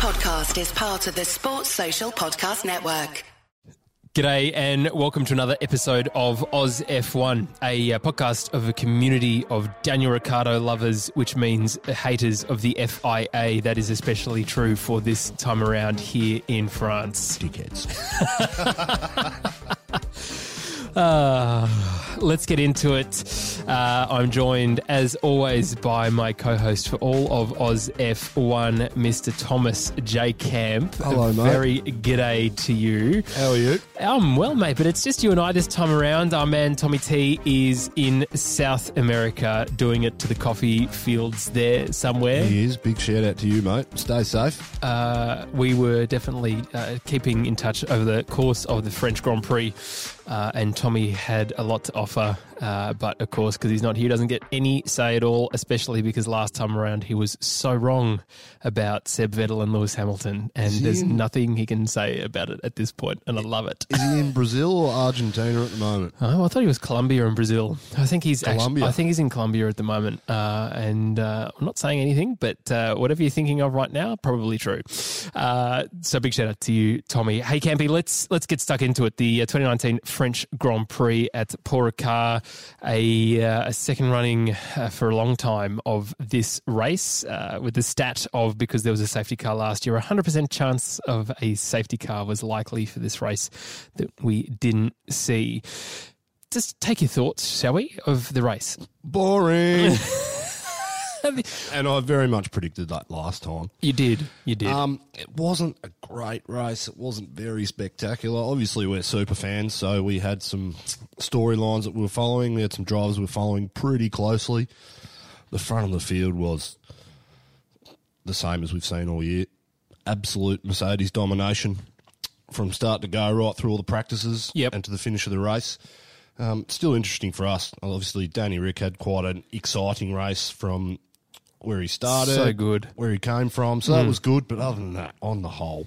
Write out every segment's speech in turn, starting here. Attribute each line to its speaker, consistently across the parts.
Speaker 1: podcast is part of the Sports Social Podcast Network.
Speaker 2: G'day and welcome to another episode of Oz F1, a uh, podcast of a community of Daniel Ricciardo lovers, which means haters of the FIA. That is especially true for this time around here in France.
Speaker 3: Dickheads.
Speaker 2: Uh, let's get into it. Uh, I'm joined, as always, by my co host for all of Oz F1, Mr. Thomas J. Camp.
Speaker 3: Hello, mate.
Speaker 2: Very g'day to you.
Speaker 3: How are you?
Speaker 2: Um, well, mate, but it's just you and I this time around. Our man Tommy T is in South America doing it to the coffee fields there somewhere.
Speaker 3: He is. Big shout out to you, mate. Stay safe.
Speaker 2: Uh, we were definitely uh, keeping in touch over the course of the French Grand Prix, uh, and Tommy had a lot to offer. Uh, but of course, because he's not here, doesn't get any say at all. Especially because last time around he was so wrong about Seb Vettel and Lewis Hamilton, and
Speaker 3: he
Speaker 2: there's
Speaker 3: in-
Speaker 2: nothing he can say about it at this point, and I love it.
Speaker 3: Is he in Brazil or Argentina at the moment?
Speaker 2: Oh, I thought he was Colombia and Brazil. I think he's
Speaker 3: Colombia.
Speaker 2: I think he's in Colombia at the moment. Uh, and uh, I'm not saying anything, but uh, whatever you're thinking of right now, probably true. Uh, so big shout out to you, Tommy. Hey, Campy, let's let's get stuck into it. The uh, 2019 French Grand Prix at Paul Ricard, a, uh, a second running uh, for a long time of this race uh, with the stat of because there was a safety car last year, a 100% chance of a safety car was likely for this race that we didn't see just take your thoughts, shall we, of the race?
Speaker 3: Boring. and I very much predicted that last time.
Speaker 2: You did, you did.
Speaker 3: Um, it wasn't a great race. It wasn't very spectacular. Obviously, we're super fans, so we had some storylines that we were following. We had some drivers we were following pretty closely. The front of the field was the same as we've seen all year. Absolute Mercedes domination from start to go, right through all the practices
Speaker 2: Yep.
Speaker 3: and to the finish of the race. Um, still interesting for us. Obviously, Danny Rick had quite an exciting race from where he started,
Speaker 2: So good. Hmm.
Speaker 3: where he came from. So that was good. But other than that, on the whole,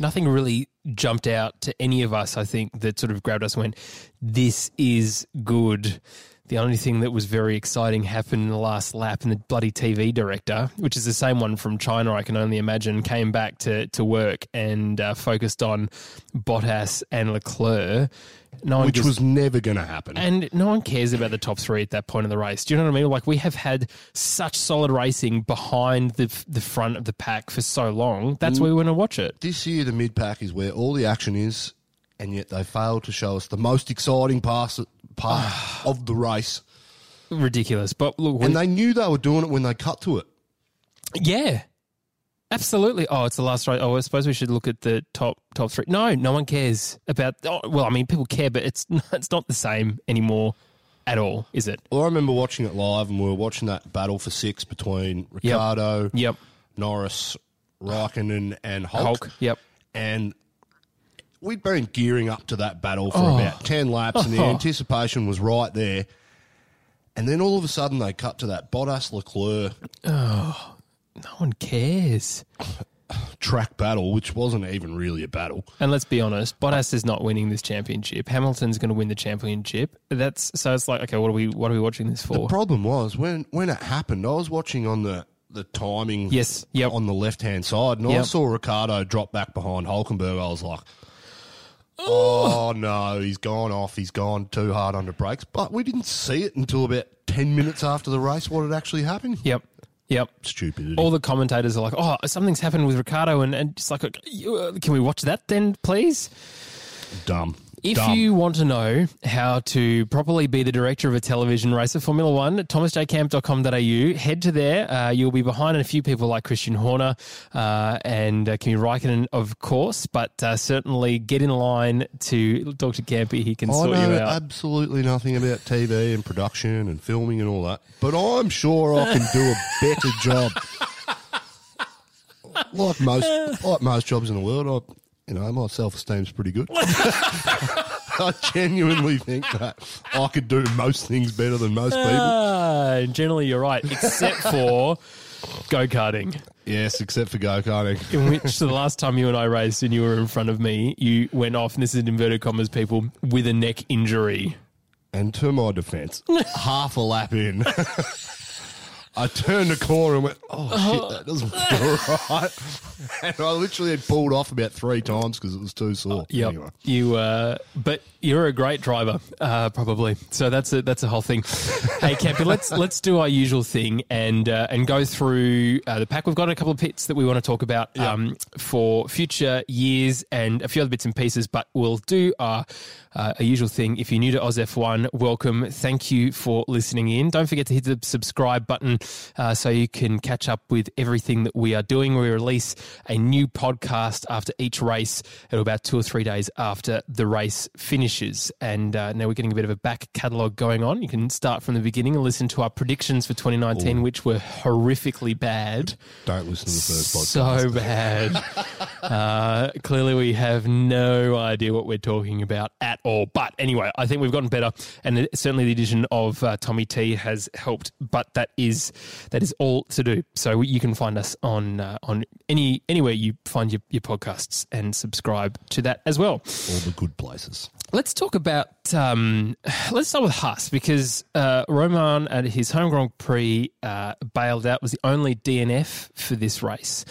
Speaker 2: Nothing really jumped out to any of us, I think, that sort of grabbed us and went, this is good. The only thing that was very exciting happened in the last lap, and the bloody TV director, which is the same one from China, I can only imagine, came back to, to work and uh, focused on Bottas and Leclerc. No
Speaker 3: which
Speaker 2: gives-
Speaker 3: was never going to happen.
Speaker 2: And no one cares about the top three at that point in the race. Do you know what I mean? Like we have had such solid racing behind the the front of the pack for so long. That's mm. why we want to watch it.
Speaker 3: this year, the mid pack is where all the action is, and yet they failed to show us the most exciting part, part of the race.
Speaker 2: Ridiculous. But look, we,
Speaker 3: And they knew they were doing it when they cut to it.
Speaker 2: yeah, absolutely. Oh, it's the last race. Oh, I suppose we should look at the top top three. No, no one cares about. Oh, well, I mean, people care, but it's not, it's not the same anymore at all, is it?
Speaker 3: Well, I remember watching it live, and we were watching that battle for six between Ricciardo,
Speaker 2: Yep.
Speaker 3: Norris, Raikkonen, and Hulk.
Speaker 2: Hulk. Yep.
Speaker 3: And we'd been gearing up to that battle for oh. about 10 laps, and the
Speaker 2: Oh.
Speaker 3: anticipation was right there. And then all of a sudden, they cut to that Bottas Leclerc oh.
Speaker 2: No one cares.
Speaker 3: track battle, which wasn't even really a battle.
Speaker 2: And let's be honest, Bottas is not winning this championship. Hamilton's going to win the championship. That's so. It's like, okay, what are we? What are we watching this for?
Speaker 3: The problem was when when it happened, I was watching on the the timing
Speaker 2: Yes, yep.
Speaker 3: on the left hand side, and I saw Ricciardo drop back behind Hulkenberg. I was like, oh no, he's gone off. He's gone too hard under brakes. But we didn't see it until about ten minutes after the race. What had actually happened?
Speaker 2: Yep. Yep.
Speaker 3: Stupidity.
Speaker 2: All the commentators are like, "Oh, something's happened with Ricciardo," and, and just like, uh, "Can we watch that then, please?"
Speaker 3: dumb.
Speaker 2: If
Speaker 3: Dumb.
Speaker 2: you want to know how to properly be the director of a television race of Formula One, thomasjcamp.com.au, head to there. Uh, you'll be behind a few people like Christian Horner uh, and uh, Kimi Raikkonen, of course, but uh, certainly get in line to talk to Campy. He can
Speaker 3: I
Speaker 2: sort you
Speaker 3: know
Speaker 2: out.
Speaker 3: absolutely nothing about TV and production and filming and all that, but I'm sure I can do a better job. Like most, like most jobs in the world, I, you know, my self esteem's pretty good. I genuinely think that I could do most things better than most people.
Speaker 2: Ah, generally, you're right, except for go karting.
Speaker 3: Yes, except for go karting.
Speaker 2: In which the last time you and I raced and you were in front of me, you went off, and this is in inverted commas, people, with a neck injury.
Speaker 3: And to my defence, half a lap in, I turned the corner and went, "Oh shit, that doesn't feel right." and I literally had pulled off about three times because it was too sore.
Speaker 2: Yep.
Speaker 3: Anyway.
Speaker 2: You, uh, but you're a great driver, uh, probably. So that's a that's a whole thing. hey, Campy, let's let's do our usual thing and uh, and go through uh, the pack. We've got a couple of pits that we want to talk about um, for future years and a few other bits and pieces. But we'll do our uh, a usual thing. If you're new to Oz F1, welcome. Thank you for listening in. Don't forget to hit the subscribe button uh, so you can catch up with everything that we are doing. We release a new podcast after each race at about two or three days after the race finishes. And uh, now we're getting a bit of a back catalogue going on. You can start from the beginning and listen to our predictions for 2019, which were horrifically bad.
Speaker 3: Don't listen to the first podcast.
Speaker 2: So bad. uh, clearly, we have no idea what we're talking about at all. But anyway, I think we've gotten better, and certainly the addition of uh, Tommy T has helped. But that is that is all to do. So you can find us on uh, on any anywhere you find your, your podcasts and subscribe to that as well.
Speaker 3: All the good places.
Speaker 2: Let's talk about. Um, let's start with Haas because uh, Romain at his home Grand Prix uh, bailed out. Was the only DNF for this race.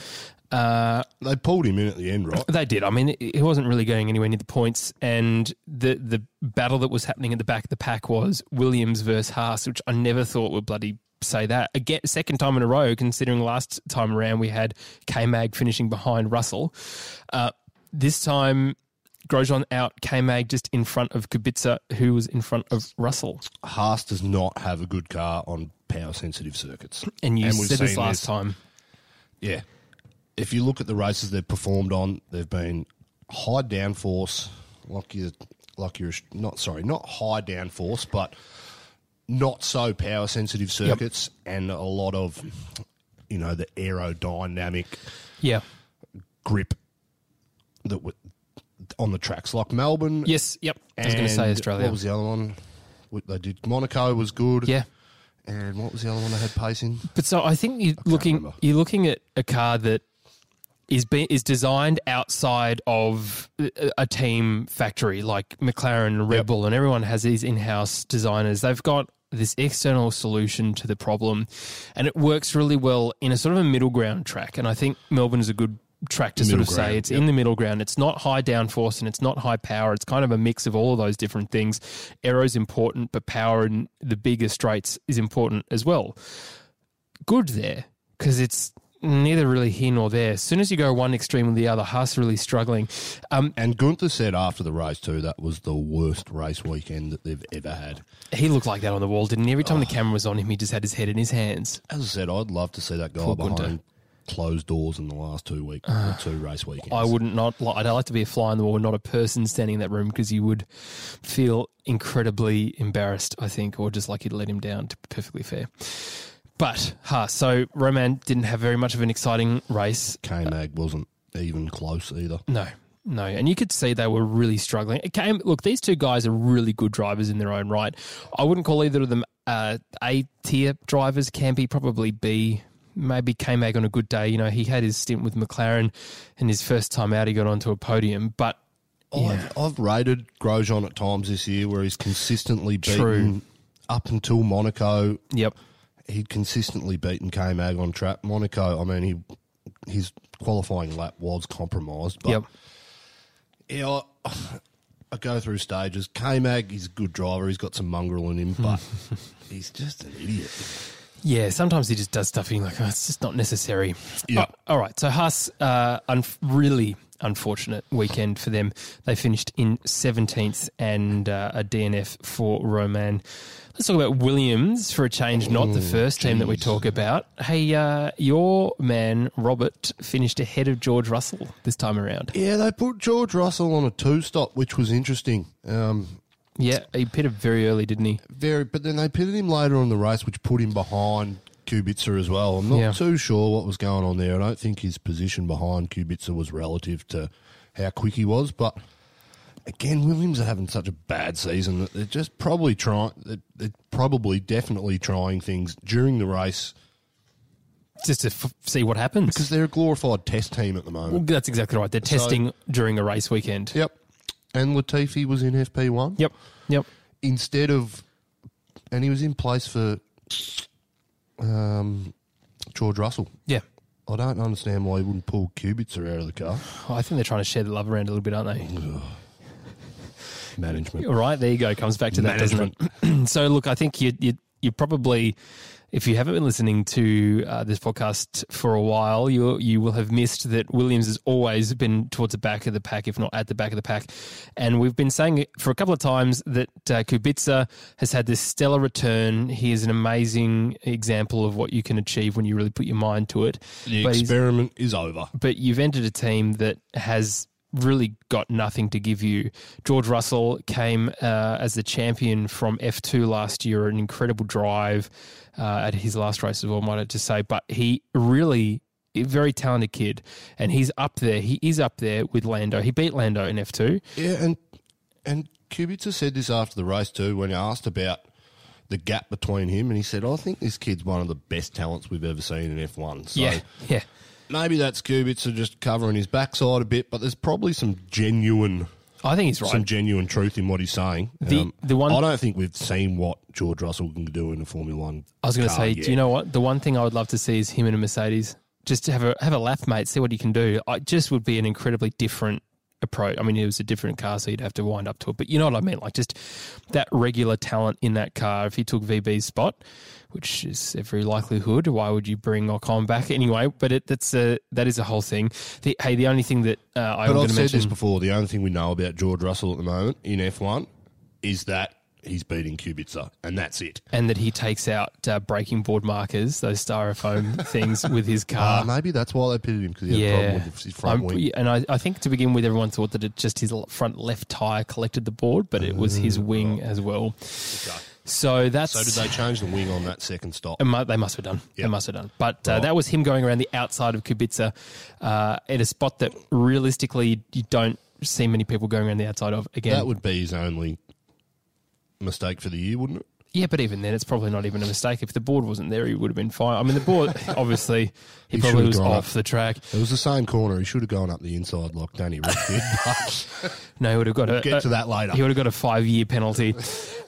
Speaker 2: Uh,
Speaker 3: They pulled him in at the end, right?
Speaker 2: they did. I mean, he wasn't really going anywhere near the points, and the the battle that was happening at the back of the pack was Williams versus Haas, which I never thought would bloody say that again. Second time in a row, considering last time around we had K Mag finishing behind Russell. Uh, this time, Grosjean out, K Mag just in front of Kubica, who was in front of Russell.
Speaker 3: Haas does not have a good car on power sensitive circuits.
Speaker 2: And you
Speaker 3: we've
Speaker 2: said this last time.
Speaker 3: Yeah. If you look at the races they've performed on, they've been high downforce, like you like you're not sorry, not high downforce, but not so power sensitive circuits and a lot of you know, the aerodynamic
Speaker 2: Yeah.
Speaker 3: grip that were on the tracks like Melbourne.
Speaker 2: Yes. Yep. I was going to say Australia.
Speaker 3: What was the other one? They did Monaco was good.
Speaker 2: yeah.
Speaker 3: And what was the other one they had pacing?
Speaker 2: But so I think you're looking
Speaker 3: remember.
Speaker 2: you're looking at a car that is be, is designed outside of a- team factory like McLaren Red
Speaker 3: Yep.
Speaker 2: Bull, and everyone has these in-house designers. They've got this external solution to the problem, and it works really well in a sort of a middle ground track. And I think Melbourne is a good track to sort
Speaker 3: Middle
Speaker 2: of say it's
Speaker 3: yep.
Speaker 2: in the middle ground. It's not high downforce and it's not high power. It's kind of a mix of all of those different things. Aero's important, but power in the bigger straights is important as well good there because it's neither really here nor there. As soon as you go one extreme or the other, Haas really struggling. Um,
Speaker 3: And Gunther said after the race too that was the worst race weekend that they've ever had.
Speaker 2: he looked like that on the wall, didn't he? Every time the camera was on him, he just had his head in his hands.
Speaker 3: As I said, I'd love to see that guy
Speaker 2: Poor
Speaker 3: behind
Speaker 2: Gunther.
Speaker 3: closed doors in the last two weeks, or two race weekends.
Speaker 2: I wouldn't not. I'd like to be a fly on the wall, not a person standing in that room, because you would feel incredibly embarrassed. I think, or just like you'd let him down. To be perfectly fair. But Haas. So Romain didn't have very much of an exciting race.
Speaker 3: K Mag wasn't even close either.
Speaker 2: No, no, and you could see they were really struggling. It came. Look, these two guys are really good drivers in their own right. I wouldn't call either of them uh, A tier drivers. Campy probably B. Maybe K Mag on a good day. You know, he had his stint with McLaren, and his first time out, he got onto a podium. But yeah,
Speaker 3: I've, I've rated Grosjean at times this year where he's consistently beaten
Speaker 2: True.
Speaker 3: up until Monaco.
Speaker 2: yep,
Speaker 3: He'd consistently beaten K Mag on track. Monaco, I mean, he his qualifying lap was compromised, but
Speaker 2: yep,
Speaker 3: Yeah, I, I go through stages. K Mag, he's a good driver. He's got some mongrel in him, but he's just an idiot.
Speaker 2: yeah. Sometimes he just does stuff, and you're like, oh, it's just not necessary.
Speaker 3: Yeah.
Speaker 2: Oh, all right. So Haas, uh, un- really unfortunate weekend for them. They finished in 17th and uh, a DNF for Romain. Let's talk about Williams for a change, not the first team that we talk about. Hey, uh, your man, Robert, finished ahead of George Russell this time around.
Speaker 3: Yeah, they put George Russell on a two stop, which was interesting. Um,
Speaker 2: Yeah, he pitted very early, didn't he?
Speaker 3: very, but then they pitted him later on the race, which put him behind Kubica as well. I'm not
Speaker 2: Yeah.
Speaker 3: too sure what was going on there. I don't think his position behind Kubica was relative to how quick he was, but. Again, Williams are having such a bad season that they're just probably trying. They're, probably definitely trying things during the race
Speaker 2: Just to f- see what happens.
Speaker 3: because they're a glorified test team at the moment.
Speaker 2: Well, that's exactly right. They're testing during a race weekend.
Speaker 3: Yep. And Latifi was in FP1.
Speaker 2: Yep. Yep.
Speaker 3: Instead of, and he was in place for um, George Russell.
Speaker 2: Yeah.
Speaker 3: I don't understand why he wouldn't pull Kubica out of the car.
Speaker 2: I think they're trying to share the love around a little bit, aren't they?
Speaker 3: Management.
Speaker 2: All right, there you go. Comes back to that, doesn't it? so, look, I think you you you probably, if you haven't been listening to uh, this podcast for a while, you you will have missed that Williams has always been towards the back of the pack, if not at the back of the pack. And we've been saying it for a couple of times that uh, Kubica has had this stellar return. He is an amazing example of what you can achieve when you really put your mind to it.
Speaker 3: The
Speaker 2: But
Speaker 3: experiment is over.
Speaker 2: but you've entered a team that has really got nothing to give you. George Russell came uh, as the champion from F2 last year, an incredible drive uh, at his last race as well, might I just say. But he really, a very talented kid, and he's up there. He is up there with Lando. He beat Lando in F2.
Speaker 3: Yeah, and and Kubica said this after the race too when he asked about the gap between him, and he said, "I think this kid's one of the best talents we've ever seen in F1." So
Speaker 2: yeah, yeah.
Speaker 3: Maybe that's Kubica just covering his backside a bit, but there's probably some genuine.
Speaker 2: I think he's right.
Speaker 3: Some genuine truth in what he's saying. Um,
Speaker 2: The- the one-
Speaker 3: I don't think we've seen what George Russell can do in a Formula One.
Speaker 2: I was going to say,
Speaker 3: yet.
Speaker 2: do you know what? The one thing I would love to see is him in a Mercedes. Just to have a have a lap, mate. See what he can do. I just would be an incredibly different approach. I mean, it was a different car, so you'd have to wind up to it. But you know what I mean? Like just that regular talent in that car. If he took VB's spot, which is every likelihood, why would you bring Ocon back anyway? But it, that's a that is a whole thing. The, hey, the only thing that uh, I'm
Speaker 3: But
Speaker 2: going
Speaker 3: I've
Speaker 2: to
Speaker 3: said
Speaker 2: mention.
Speaker 3: this before. The only thing we know about George Russell at the moment in F1 is that he's beating Kubica, and that's it.
Speaker 2: and that he takes out uh, braking board markers, those styrofoam things, with his car.
Speaker 3: Uh, maybe that's why they pitted him because he had a problem with his front
Speaker 2: I'm-
Speaker 3: wing.
Speaker 2: and I, I think to begin with, everyone thought that it just his front left tire collected the board, but it was his wing as well. So that's
Speaker 3: So did they change the wing on that second stop?
Speaker 2: they must have done. They
Speaker 3: Yep.
Speaker 2: must have done. But uh,
Speaker 3: Right.
Speaker 2: that was him going around the outside of Kubica uh, at a spot that realistically you don't see many people going around the outside of. Again,
Speaker 3: That would be his only mistake for the year, wouldn't it?
Speaker 2: Yeah, but even then, it's probably not even a mistake. If the board wasn't there, he would have been fine. I mean, the board obviously he,
Speaker 3: He
Speaker 2: probably was off
Speaker 3: up.
Speaker 2: the track.
Speaker 3: It was the same corner. He should have gone up the inside like Danny Rick did. But
Speaker 2: No, he would have got a
Speaker 3: get to that later.
Speaker 2: He would have got a five-year penalty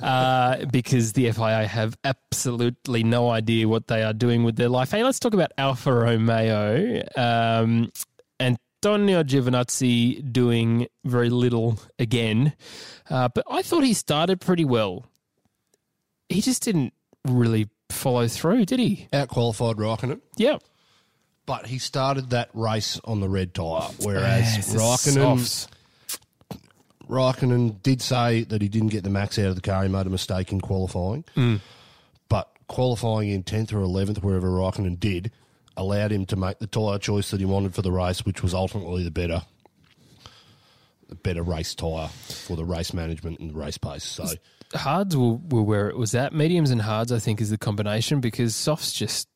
Speaker 2: uh, because the FIA have absolutely no idea what they are doing with their life. Hey, let's talk about Alfa Romeo. Um, Antonio Giovinazzi doing very little again, uh, but I thought he started pretty well. He just didn't really follow through, did he?
Speaker 3: Out qualified Raikkonen,
Speaker 2: Yeah.
Speaker 3: but he started that race on the red tyre, whereas
Speaker 2: Yes,
Speaker 3: Raikkonen. Raikkonen did say that he didn't get the max out of the car. He made a mistake in qualifying,
Speaker 2: Mm.
Speaker 3: but qualifying in tenth or eleventh, wherever Raikkonen did, allowed him to make the tyre choice that he wanted for the race, which was ultimately the better, the better race tyre for the race management and the race pace. So.
Speaker 2: Hards were, were where it was at. Mediums and hards, I think, is the combination because softs just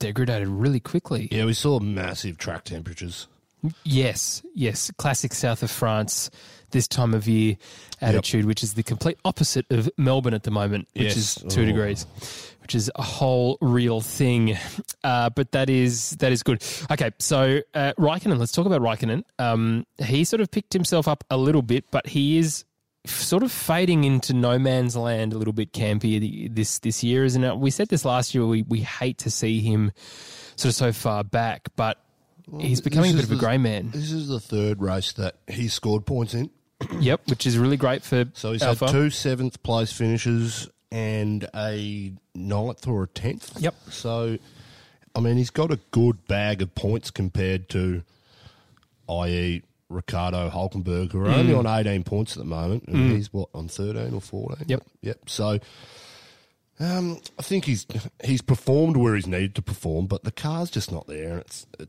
Speaker 2: degraded really quickly.
Speaker 3: Yeah, we saw massive track temperatures.
Speaker 2: Yes, yes. Classic south of France this time of year attitude, which is the complete opposite of Melbourne at the moment, which
Speaker 3: Yes.
Speaker 2: is two
Speaker 3: Oh.
Speaker 2: degrees, which is a whole real thing. Uh, but that is that is good. Okay, so uh, Raikkonen. Let's talk about Raikkonen. Um, he sort of picked himself up a little bit, but he is sort of fading into no man's land a little bit campy this this year, isn't it? We said this last year. We we hate to see him sort of so far back, but he's becoming a bit of a grey man.
Speaker 3: This is the third race that he scored points in.
Speaker 2: Yep, which is really great for
Speaker 3: So he's
Speaker 2: Alfa.
Speaker 3: had two seventh place finishes and a ninth or a tenth.
Speaker 2: Yep.
Speaker 3: So, I mean, he's got a good bag of points compared to, i.e., Ricciardo Hulkenberg, who are only on 18 points at the moment. And he's, what, on 13 or 14?
Speaker 2: Yep.
Speaker 3: Yep. So, um, I think he's he's performed where he's needed to perform, but the car's just not there. It's it,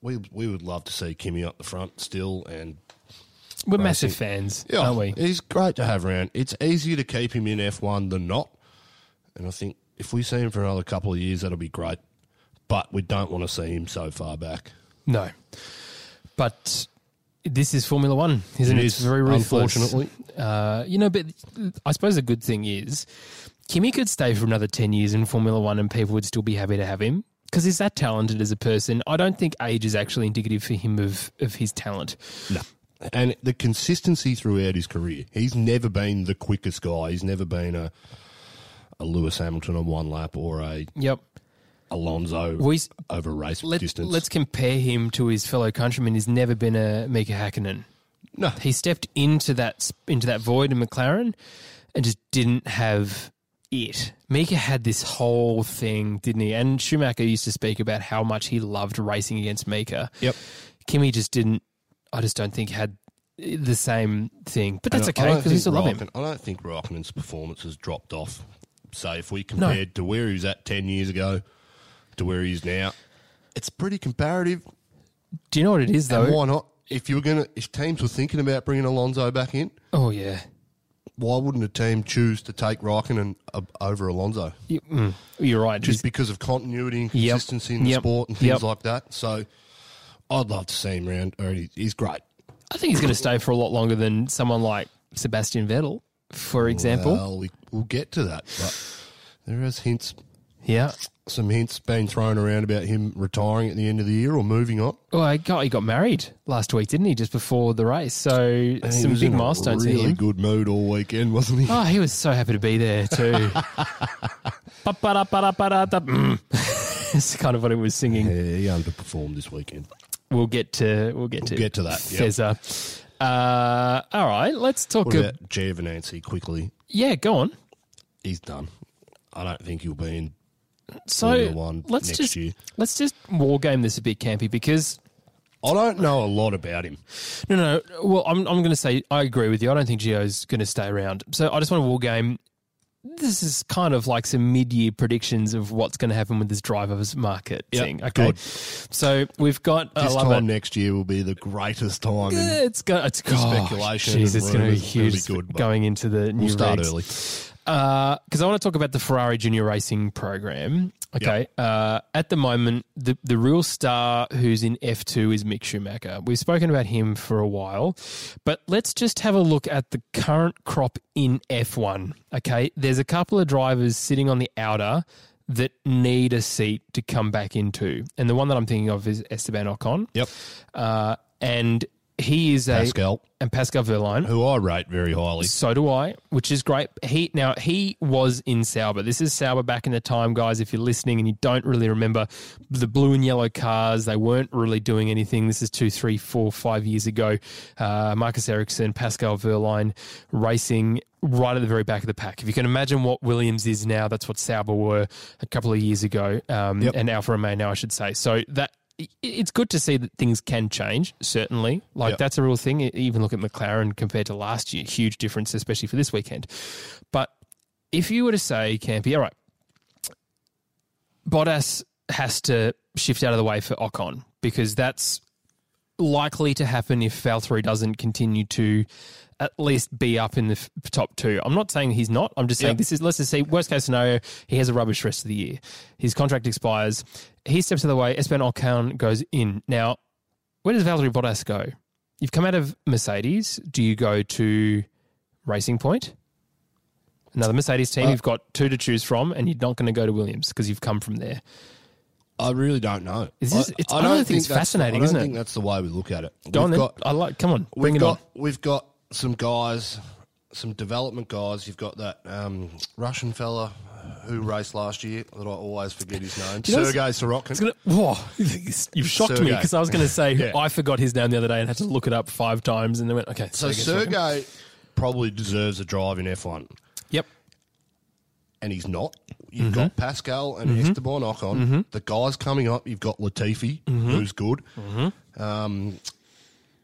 Speaker 3: we we would love to see Kimi up the front still, and
Speaker 2: We're massive fans,
Speaker 3: yeah,
Speaker 2: aren't we?
Speaker 3: He's great to have around. It's easier to keep him in F1 than not. And I think if we see him for another couple of years, that'll be great. But we don't want to see him so far back.
Speaker 2: No, but this is Formula One, isn't
Speaker 3: It
Speaker 2: it?
Speaker 3: is,
Speaker 2: it's very ruthless.
Speaker 3: unfortunately.
Speaker 2: uh, you know. But I suppose the good thing is, Kimi could stay for another ten years in Formula One, and people would still be happy to have him because he's that talented as a person. I don't think age is actually indicative for him of of his talent.
Speaker 3: No. And the consistency throughout his career. He's never been the quickest guy. He's never been a, a Lewis Hamilton on one lap or a
Speaker 2: Yep.
Speaker 3: Alonso
Speaker 2: Well,
Speaker 3: over race
Speaker 2: Let,
Speaker 3: distance.
Speaker 2: let's compare him to his fellow countryman. He's never been a Mika Hakkinen.
Speaker 3: no,
Speaker 2: He stepped into that into that void in McLaren and just didn't have it. Mika had this whole thing, didn't he? And Schumacher used to speak about how much he loved racing against Mika.
Speaker 3: Yep.
Speaker 2: Kimi just didn't. I just don't think had the same thing. But that's okay because we
Speaker 3: think
Speaker 2: still love him.
Speaker 3: I don't think Raikkonen's performance has dropped off. Say, if we compared to where he was at 10 years ago to where he is now, it's pretty comparative.
Speaker 2: Do you know what it is though?
Speaker 3: And why not? If you were going to, if teams were thinking about bringing Alonso back in,
Speaker 2: Oh yeah,
Speaker 3: why wouldn't a team choose to take Raikkonen uh, over Alonso?
Speaker 2: Mm, you're right.
Speaker 3: Just because of continuity and
Speaker 2: Yep.
Speaker 3: consistency in the
Speaker 2: Yep.
Speaker 3: sport and things
Speaker 2: Yep.
Speaker 3: like that. So I'd love to see him around. He's great.
Speaker 2: I think he's going to stay for a lot longer than someone like Sebastian Vettel, for example.
Speaker 3: Well, we, we'll get to that. But there is hints,
Speaker 2: yeah.
Speaker 3: Some hints being thrown around about him retiring at the end of the year or moving on.
Speaker 2: Well, he got he got married last week, didn't he? Just before the race, so
Speaker 3: And he
Speaker 2: some
Speaker 3: was
Speaker 2: big
Speaker 3: in
Speaker 2: milestones
Speaker 3: Really good mood all weekend, wasn't he?
Speaker 2: Oh, he was so happy to be there too. It's kind of what it was singing.
Speaker 3: Yeah, he underperformed this weekend.
Speaker 2: We'll get to we'll get to
Speaker 3: get to that, yep.
Speaker 2: Uh, all right, let's talk.
Speaker 3: What
Speaker 2: ab-
Speaker 3: about Giovinazzi quickly?
Speaker 2: yeah, go on.
Speaker 3: He's done. I don't think he'll be in.
Speaker 2: So let's just
Speaker 3: year.
Speaker 2: let's just war game this a bit, Campy, because
Speaker 3: I don't know a lot about him.
Speaker 2: No, no. Well, I'm, I'm going to say I agree with you. I don't think Gio's going to stay around. So I just want to war game. This is kind of like some mid-year predictions of what's going to happen with this drivers market
Speaker 3: Yep,
Speaker 2: thing. Okay,
Speaker 3: good.
Speaker 2: so we've got. I
Speaker 3: This
Speaker 2: love
Speaker 3: time
Speaker 2: it.
Speaker 3: next year will be the greatest time.
Speaker 2: Yeah, It's going. It's oh,
Speaker 3: speculation
Speaker 2: Oh, jeez,
Speaker 3: and
Speaker 2: it's going to be
Speaker 3: gonna be good,
Speaker 2: going into the new
Speaker 3: We'll start
Speaker 2: regs.
Speaker 3: early.
Speaker 2: Because I want to talk about the Ferrari Junior Racing program. Okay, uh, at the moment, the the real star who's in F two is Mick Schumacher. We've spoken about him for a while, but let's just have a look at the current crop in F one. Okay, there's a couple of drivers sitting on the outer that need a seat to come back into, and the one that I'm thinking of is Esteban Ocon.
Speaker 3: Yep.
Speaker 2: uh, and he is a
Speaker 3: Pascal,
Speaker 2: and Pascal Wehrlein.
Speaker 3: who I rate very highly.
Speaker 2: So do I, which is great. He now he was in Sauber. This is Sauber back in the time, guys. If you're listening and you don't really remember the blue and yellow cars, they weren't really doing anything. This is two, three, four, five years ago. Uh, Marcus Ericsson, Pascal Wehrlein racing right at the very back of the pack. If you can imagine what Williams is now, that's what Sauber were a couple of years ago, um,
Speaker 3: Yep.
Speaker 2: and Alfa Romeo now, I should say. So that it's good to see that things can change. Certainly, like
Speaker 3: Yep.
Speaker 2: that's a real thing. Even look at McLaren compared to last year, huge difference, especially for this weekend. But if you were to say, Campy, all right, Bottas has to shift out of the way for Ocon because that's likely to happen if Valtteri doesn't continue to at least be up in the f- top two. I'm not saying he's not. I'm just saying
Speaker 3: Yep.
Speaker 2: this is, let's just see, worst case scenario, he has a rubbish rest of the year. His contract expires. He steps out of the way. Esteban Ocon goes in. Now, where does Valtteri Bottas go? You've come out of Mercedes. Do you go to Racing Point? Another Mercedes team.
Speaker 3: Uh,
Speaker 2: you've got two to choose from, and you're not going to go to Williams because you've come from there.
Speaker 3: I really don't know.
Speaker 2: Is this-
Speaker 3: I,
Speaker 2: it's-
Speaker 3: I
Speaker 2: I
Speaker 3: don't
Speaker 2: think it's fascinating,
Speaker 3: I don't
Speaker 2: isn't it?
Speaker 3: think that's the way we look at it.
Speaker 2: Go on
Speaker 3: We've
Speaker 2: then.
Speaker 3: got-
Speaker 2: I like. Come on, bring
Speaker 3: we've
Speaker 2: it
Speaker 3: got,
Speaker 2: on.
Speaker 3: We've got some guys, some development guys. You've got that um, Russian fella who raced last year that I always forget his name.
Speaker 2: you know
Speaker 3: Sergei Sirotkin.
Speaker 2: gonna, whoa, you've shocked me because I was going to say
Speaker 3: Yeah.
Speaker 2: I forgot his name the other day and had to look it up five times and then went okay.
Speaker 3: So Sergei probably deserves a drive in F1,
Speaker 2: Yep.
Speaker 3: and he's not. You've
Speaker 2: Mm-hmm.
Speaker 3: got Pascal and Esteban Ocon. The guys coming up, you've got Latifi,
Speaker 2: Mm-hmm.
Speaker 3: who's good. Um,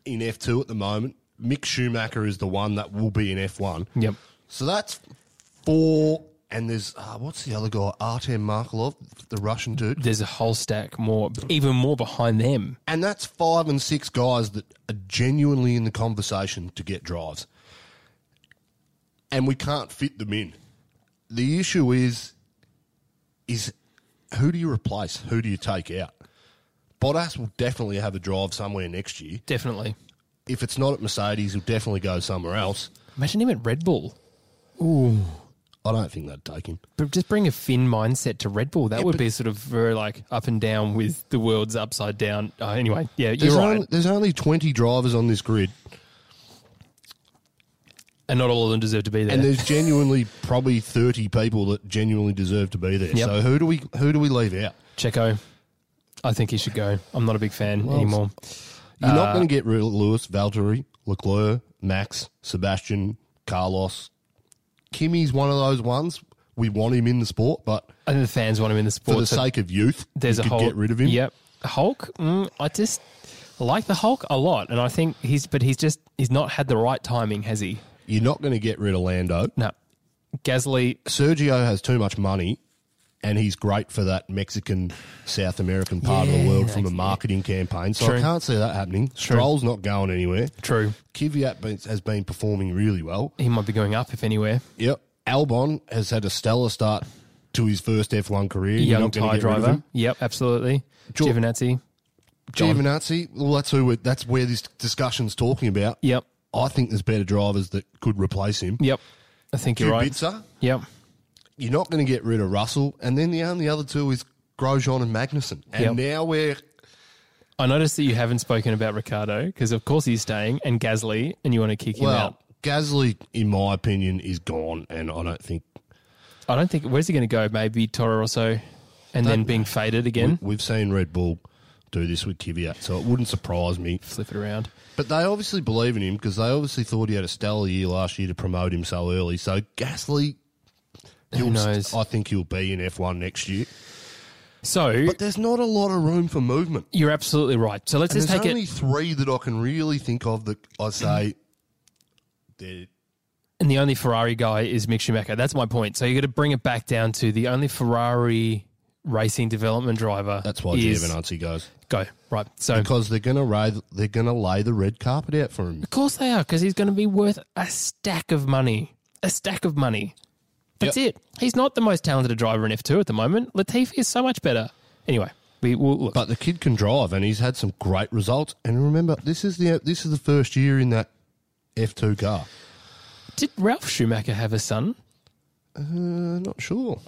Speaker 3: in F2 at the moment, Mick Schumacher is the one that will be in F1.
Speaker 2: Yep.
Speaker 3: So that's four. And there's uh, what's the other guy? Artem Markelov, the Russian dude.
Speaker 2: There's a whole stack more, even more behind them.
Speaker 3: And that's five and six guys that are genuinely in the conversation to get drives. And we can't fit them in. The issue is is who do you replace? Who do you take out? Bottas will definitely have a drive somewhere next year.
Speaker 2: Definitely.
Speaker 3: If it's not at Mercedes, he'll definitely go somewhere else.
Speaker 2: Imagine him at Red Bull. Ooh.
Speaker 3: I don't think that'd take him.
Speaker 2: But just bring a Finn mindset to Red Bull. That
Speaker 3: Yeah,
Speaker 2: would
Speaker 3: but-
Speaker 2: be sort of very like up and down with the world's upside down. Uh, anyway, yeah,
Speaker 3: There's,
Speaker 2: you're right.
Speaker 3: only, there's only 20 drivers on this grid,
Speaker 2: and not all of them deserve to be there.
Speaker 3: and there's genuinely probably 30 people that genuinely deserve to be there.
Speaker 2: Yep.
Speaker 3: So who do we who do we leave out?
Speaker 2: Checo. I think he should go. I'm not a big fan anymore.
Speaker 3: You're
Speaker 2: Uh,
Speaker 3: not going to get rid of Lewis, Valtteri, Leclerc, Max, Sebastian, Carlos. Kimi's one of those ones. We want him in the sport, but
Speaker 2: I think the fans want him in the sport for
Speaker 3: the
Speaker 2: so
Speaker 3: sake of youth,
Speaker 2: there's
Speaker 3: you
Speaker 2: a
Speaker 3: could
Speaker 2: Hulk.
Speaker 3: get rid of him.
Speaker 2: Yep. Hulk. Mm, I just like the Hulk a lot, and I think he's, but he's just he's not had the right timing, has he?
Speaker 3: You're not going to get rid of Lando.
Speaker 2: No. Gasly.
Speaker 3: Sergio has too much money, and he's great for that Mexican, South American part of the world from a
Speaker 2: okay.
Speaker 3: marketing campaign. So
Speaker 2: True.
Speaker 3: I can't see that happening.
Speaker 2: True.
Speaker 3: Stroll's not going anywhere.
Speaker 2: True.
Speaker 3: Kvyat has been performing really well.
Speaker 2: He might be going up if anywhere.
Speaker 3: Yep. Albon has had a stellar start to his first F1 career. You're
Speaker 2: Young
Speaker 3: not gonna
Speaker 2: Thai
Speaker 3: rid of
Speaker 2: driver.
Speaker 3: him.
Speaker 2: Yep, absolutely.
Speaker 3: Jo-
Speaker 2: Giovinazzi. John.
Speaker 3: Giovinazzi, well, that's who. We're, that's where this discussion's talking about.
Speaker 2: Yep.
Speaker 3: I think there's better drivers that could replace him.
Speaker 2: Yep. I think you're right.
Speaker 3: Kubica,
Speaker 2: Yep.
Speaker 3: You're not going to get rid of Russell, and then the only other two is Grosjean and Magnussen. And
Speaker 2: Yep.
Speaker 3: now we're
Speaker 2: I noticed that you haven't spoken about Ricciardo because, of course, he's staying, and Gasly, and you want to kick him
Speaker 3: well,
Speaker 2: out.
Speaker 3: Gasly, in my opinion, is gone, and I don't think
Speaker 2: I don't think. Where's he going to go? Maybe Toro Rosso, and then being faded again.
Speaker 3: we've seen Red Bull do this with Kvyat, so it wouldn't surprise me.
Speaker 2: Flip it around.
Speaker 3: But they obviously believe in him because they obviously thought he had a stellar year last year to promote him so early. So Gasly,
Speaker 2: Who knows?
Speaker 3: I think he'll be in F1 next year.
Speaker 2: So
Speaker 3: But there's not a lot of room for movement.
Speaker 2: you're absolutely right. So let's
Speaker 3: And
Speaker 2: just
Speaker 3: there's
Speaker 2: take
Speaker 3: only
Speaker 2: it.
Speaker 3: three that I can really think of that I say they're
Speaker 2: And the only Ferrari guy is Mick Schumacher. That's my point. So you got to bring it back down to the only Ferrari racing development driver.
Speaker 3: That's why
Speaker 2: is
Speaker 3: Giovinazzi goes
Speaker 2: go right. So
Speaker 3: because they're gonna lay they're gonna lay the red carpet out for him.
Speaker 2: Of course they are, because he's going to be worth a stack of money. A stack of money. That's it. He's not the most talented driver in F2 at the moment. Latifi is so much better. Anyway, we will look.
Speaker 3: But the kid can drive, and he's had some great results. And remember, this is the this is the first year in that F two car.
Speaker 2: Did Ralf Schumacher have a son?
Speaker 3: Uh, not sure.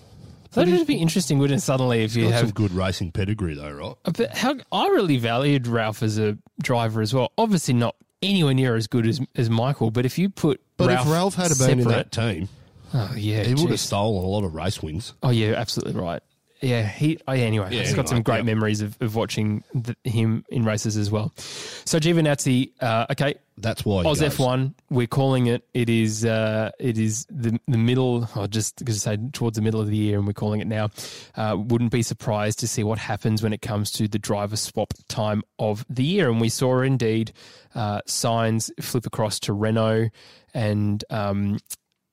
Speaker 2: That would be interesting, wouldn't it? Suddenly, if you have.
Speaker 3: some good racing pedigree, though, right?
Speaker 2: But how I really valued Ralf as a driver as well. Obviously, not anywhere near as good as as Michael. But if you put
Speaker 3: But
Speaker 2: Ralf
Speaker 3: if Ralf had been in that team,
Speaker 2: oh yeah,
Speaker 3: he would have stolen a lot of race wins.
Speaker 2: Oh yeah, absolutely right. Yeah, he. Oh, yeah, anyway,
Speaker 3: Yeah,
Speaker 2: he's got some great
Speaker 3: yeah.
Speaker 2: memories of, of watching the, him in races as well. So Giovinazzi, uh, okay,
Speaker 3: That's why.
Speaker 2: Oz. F one. We're calling it. It is. Uh, it is the the middle. Or just to say towards the middle of the year, and we're calling it now. Uh, wouldn't be surprised to see what happens when it comes to the driver swap time of the year, and we saw indeed uh, Sainz flip across to Renault and. Um,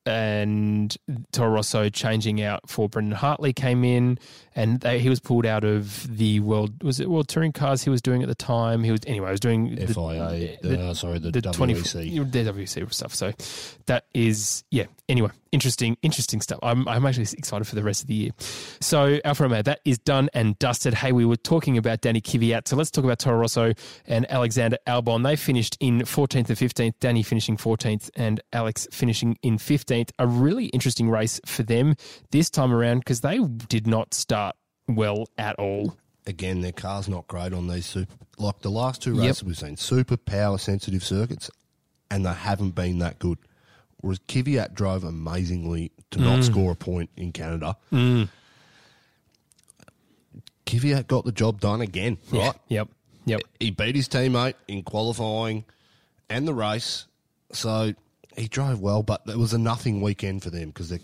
Speaker 2: and Toro Rosso changing out for Brendan Hartley came in, and they, he was pulled out of the world. Was it World Touring Cars he was doing at the time? He was anyway. He was doing the,
Speaker 3: FIA,
Speaker 2: the-
Speaker 3: uh, sorry, the,
Speaker 2: the 20 the WC stuff. So that is yeah. Anyway, interesting, interesting stuff. I'm I'm actually excited for the rest of the year. So Alfa Romeo, that is done and dusted. Hey, we were talking about Danny Kvyat, so let's talk about Toro Rosso and Alexander Albon. They finished in 14th and 15th. Danny finishing 14th, and Alex finishing in 15th. A really interesting race for them this time around because they did not start well at all.
Speaker 3: Again, their car's not great on these super. Like the last two
Speaker 2: Yep.
Speaker 3: races we've seen, super power sensitive circuits, and they haven't been that good. Whereas Kvyat drove amazingly to
Speaker 2: Mm.
Speaker 3: not score a point in Canada. Kvyat got the job done again, right?
Speaker 2: Yep. Yep.
Speaker 3: He beat his teammate in qualifying and the race, so he drove well. But it was a nothing weekend for them because their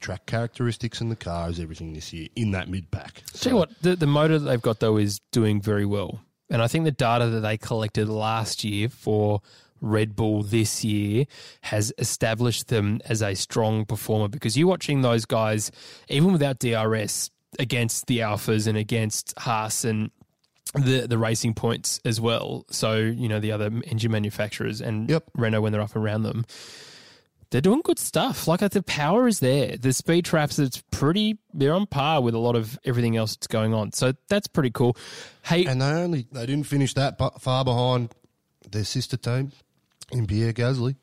Speaker 3: track characteristics and the car is everything this year in that mid pack.
Speaker 2: Tell you what, the, the motor that they've got though is doing very well. And I think the data that they collected last year for Red Bull this year has established them as a strong performer because you're watching those guys, even without DRS, against the Alphas and against Haas and the the racing points as well. So, you know, the other engine manufacturers and
Speaker 3: Yep.
Speaker 2: Renault when they're up around them they're doing good stuff. Like uh, the power is there. The speed traps, it's pretty. They're on par with a lot of everything else that's going on. So that's pretty cool. Hey,
Speaker 3: And they only they didn't finish that far behind their sister team in Pierre Gasly.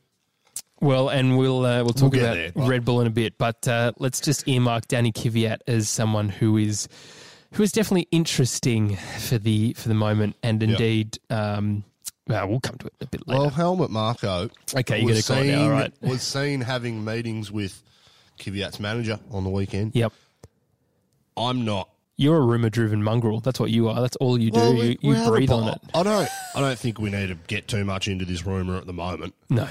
Speaker 2: well, and we'll uh, we'll talk
Speaker 3: get
Speaker 2: about
Speaker 3: there, right.
Speaker 2: Red Bull in a bit, but uh, let's just earmark Danny Kvyat as someone who is who is definitely interesting for the for the moment, and indeed, um, well, we'll come to it a bit later.
Speaker 3: Well, Helmut Marko.
Speaker 2: Okay, you're
Speaker 3: was
Speaker 2: gonna call it now, all right.
Speaker 3: Was seen having meetings with Kvyat's manager on the weekend.
Speaker 2: yep.
Speaker 3: I'm not
Speaker 2: You're a rumor driven mongrel. That's what you are. That's all you do.
Speaker 3: Well,
Speaker 2: you
Speaker 3: we-
Speaker 2: you
Speaker 3: a
Speaker 2: breathe on it.
Speaker 3: I don't. I don't think we need to get too much into this rumor at the moment.
Speaker 2: No.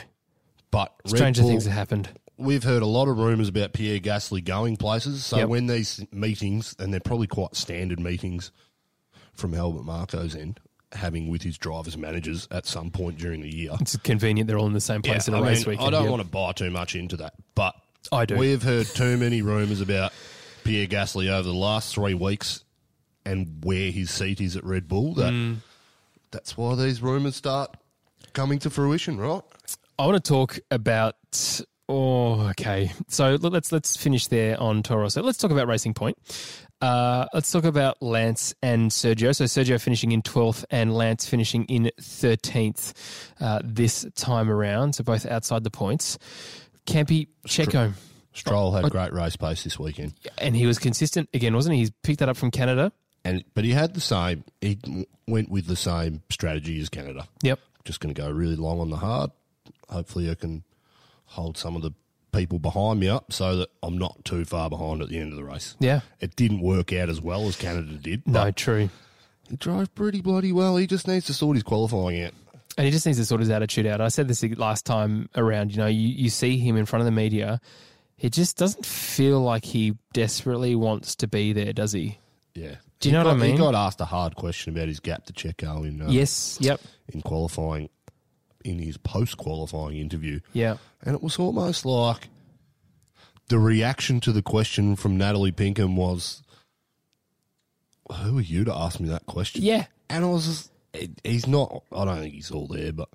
Speaker 3: But
Speaker 2: Stranger
Speaker 3: Bull-
Speaker 2: things have happened.
Speaker 3: we've heard a lot of rumours about Pierre Gasly going places. So
Speaker 2: Yep.
Speaker 3: when these meetings, and they're probably quite standard meetings from Helmut Marko's end, having with his drivers and managers at some point during the year.
Speaker 2: It's convenient they're all in the same place in a
Speaker 3: I
Speaker 2: race
Speaker 3: mean,
Speaker 2: weekend.
Speaker 3: I don't
Speaker 2: Yep.
Speaker 3: want to buy too much into that, but
Speaker 2: I do.
Speaker 3: We've heard too many rumours about Pierre Gasly over the last three weeks and where his seat is at Red Bull. That
Speaker 2: Mm.
Speaker 3: that's why these rumours start coming to fruition, right?
Speaker 2: I want to talk about. Oh, okay. So let- let's let's finish there on Toro. So let's talk about Racing Point. Uh, let's talk about Lance and Sergio. So Sergio finishing in twelfth and Lance finishing in thirteenth uh, this time around. So both outside the points. Campy Checo,
Speaker 3: Stroll had a great race pace this weekend,
Speaker 2: and he was consistent again, wasn't he? He's picked that up from Canada.
Speaker 3: and but he had the same. He went with the same strategy as Canada.
Speaker 2: Yep.
Speaker 3: Just going to go really long on the hard. Hopefully, I can hold some of the people behind me up so that I'm not too far behind at the end of the race.
Speaker 2: Yeah.
Speaker 3: It didn't work out as well as Canada did.
Speaker 2: No, true.
Speaker 3: He drove pretty bloody well. He just needs to sort his qualifying out.
Speaker 2: And he just needs to sort his attitude out. I said this last time around. You know, you, you see him in front of the media. He just doesn't feel like he desperately wants to be there, does he?
Speaker 3: Yeah.
Speaker 2: Do you know what I mean?
Speaker 3: He got asked a hard question about his gap to Checo in uh,
Speaker 2: Yes. Yep.
Speaker 3: in qualifying in his post qualifying interview,
Speaker 2: Yeah.
Speaker 3: and it was almost like the reaction to the question from Natalie Pinkham was, "Who are you to ask me that question?"
Speaker 2: Yeah.
Speaker 3: and I was just, he- he's not. I don't think he's all there, but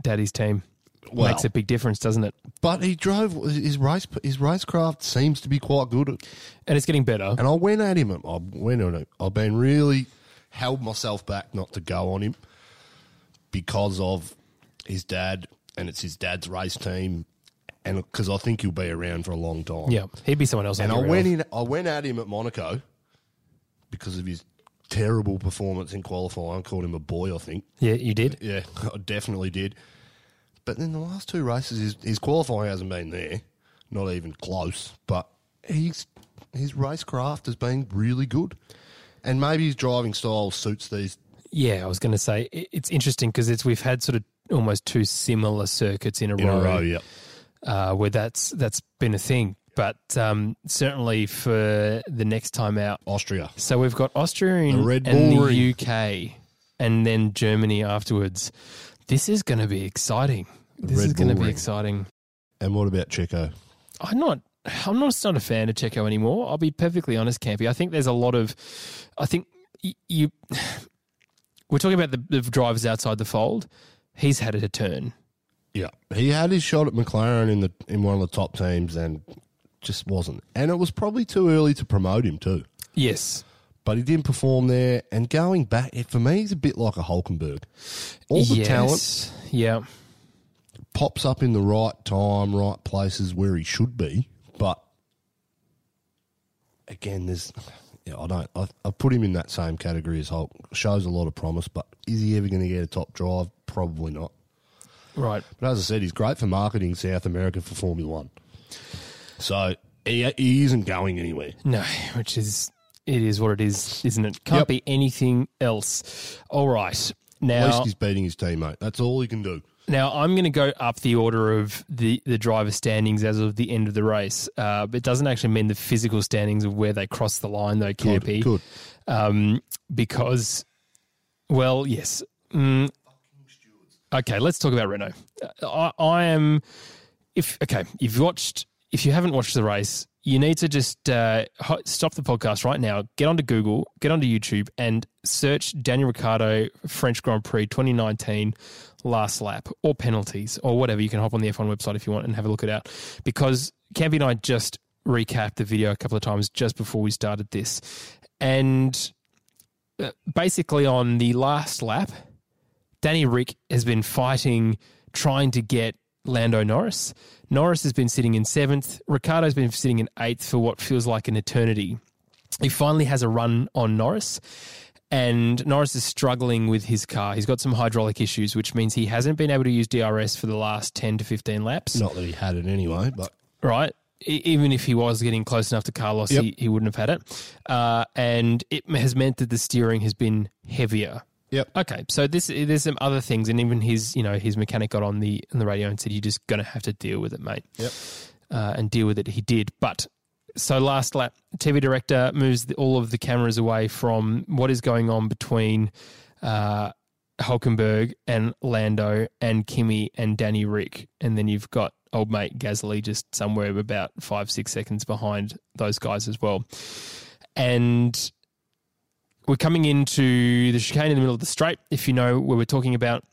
Speaker 2: Daddy's team
Speaker 3: Well-
Speaker 2: makes a big difference, doesn't it?
Speaker 3: but he drove his race. His racecraft seems to be quite good. At,
Speaker 2: And it's getting better.
Speaker 3: And I went at him. I went on it. I've been really held myself back not to go on him because of his dad, and it's his dad's race team, and because I think he'll be around for a long time.
Speaker 2: Yeah. He'd be someone else.
Speaker 3: And I went in. I went at him at Monaco because of his terrible performance in qualifying. I called him a boy. I think.
Speaker 2: Yeah, you did.
Speaker 3: Yeah, I definitely did. But then the last two races, his, his qualifying hasn't been there, not even close. But he's his racecraft has been really good, and maybe his driving style suits these.
Speaker 2: Yeah, I was going to say it's interesting because it's we've had sort of almost two similar circuits in a
Speaker 3: In
Speaker 2: row,
Speaker 3: a row, yeah.
Speaker 2: uh, where that's that's been a thing. But um, certainly for the next time out,
Speaker 3: Austria.
Speaker 2: So we've got Austria
Speaker 3: The
Speaker 2: and,
Speaker 3: Red
Speaker 2: and the
Speaker 3: ring.
Speaker 2: UK, and then Germany afterwards. This is going to be exciting. This
Speaker 3: Red
Speaker 2: is going to be exciting.
Speaker 3: And what about Checo?
Speaker 2: I'm not. I'm not, not a fan of Checo anymore. I'll be perfectly honest, Campy. I think there's a lot of. I think y- you. We're talking about the, the drivers outside the fold. He's had it a turn.
Speaker 3: Yeah, he had his shot at McLaren in the in one of the top teams, and just wasn't. And it was probably too early to promote him too.
Speaker 2: Yes.
Speaker 3: But he didn't perform there. And going back, for me, he's a bit like a Hulkenberg. All the
Speaker 2: yes.
Speaker 3: talent
Speaker 2: Yeah.
Speaker 3: Pops up in the right time, right places where he should be. But again, there's, yeah, I don't, I, I put him in that same category as Hulk. Shows a lot of promise, but is he ever going to get a top drive? Probably not.
Speaker 2: Right.
Speaker 3: But as I said, he's great for marketing South America for Formula One. So he, he isn't going anywhere.
Speaker 2: No, which is it is what it is, isn't it? Can't
Speaker 3: Yep.
Speaker 2: be anything else. All right. Now, At
Speaker 3: least he's beating his teammate. That's all he can do.
Speaker 2: Now I'm going to go up the order of the the driver standings as of the end of the race. Uh, it doesn't actually mean the physical standings of where they cross the line, though,
Speaker 3: Good,
Speaker 2: Campy.
Speaker 3: good.
Speaker 2: Um, because, well, yes. Mm, okay, let's talk about Renault. I, I am. If okay, if you watched, if you haven't watched the race, you need to just uh, stop the podcast right now. Get onto Google, get onto YouTube, and search Daniel Ricciardo French Grand Prix 2019 last lap or penalties or whatever. You can hop on the F1 website if you want and have a look at it out because Campy and I just recapped the video a couple of times just before we started this, and uh, basically on the last lap, Danny Rick has been fighting, trying to get Lando Norris. Norris has been sitting in seventh. Ricciardo's been sitting in eighth for what feels like an eternity. He finally has a run on Norris, and Norris is struggling with his car. He's got some hydraulic issues, which means he hasn't been able to use DRS for the last 10 to 15 laps.
Speaker 3: Not that he had it anyway, but
Speaker 2: Right. e- even if he was getting close enough to Carlos,
Speaker 3: Yep.
Speaker 2: he, he wouldn't have had it. Uh, and it has meant that the steering has been heavier.
Speaker 3: Yep.
Speaker 2: Okay, so this there's some other things, and even his you know his mechanic got on the on the radio and said you're just going to have to deal with it, mate.
Speaker 3: Yep.
Speaker 2: Uh, and deal with it. He did, but so last lap, TV director moves the, all of the cameras away from what is going on between uh, Hulkenberg and Lando and Kimi and Danny Rick, and then you've got old mate Gasly just somewhere about five six seconds behind those guys as well, and we're coming into the chicane in the middle of the straight. If you know where we're talking about,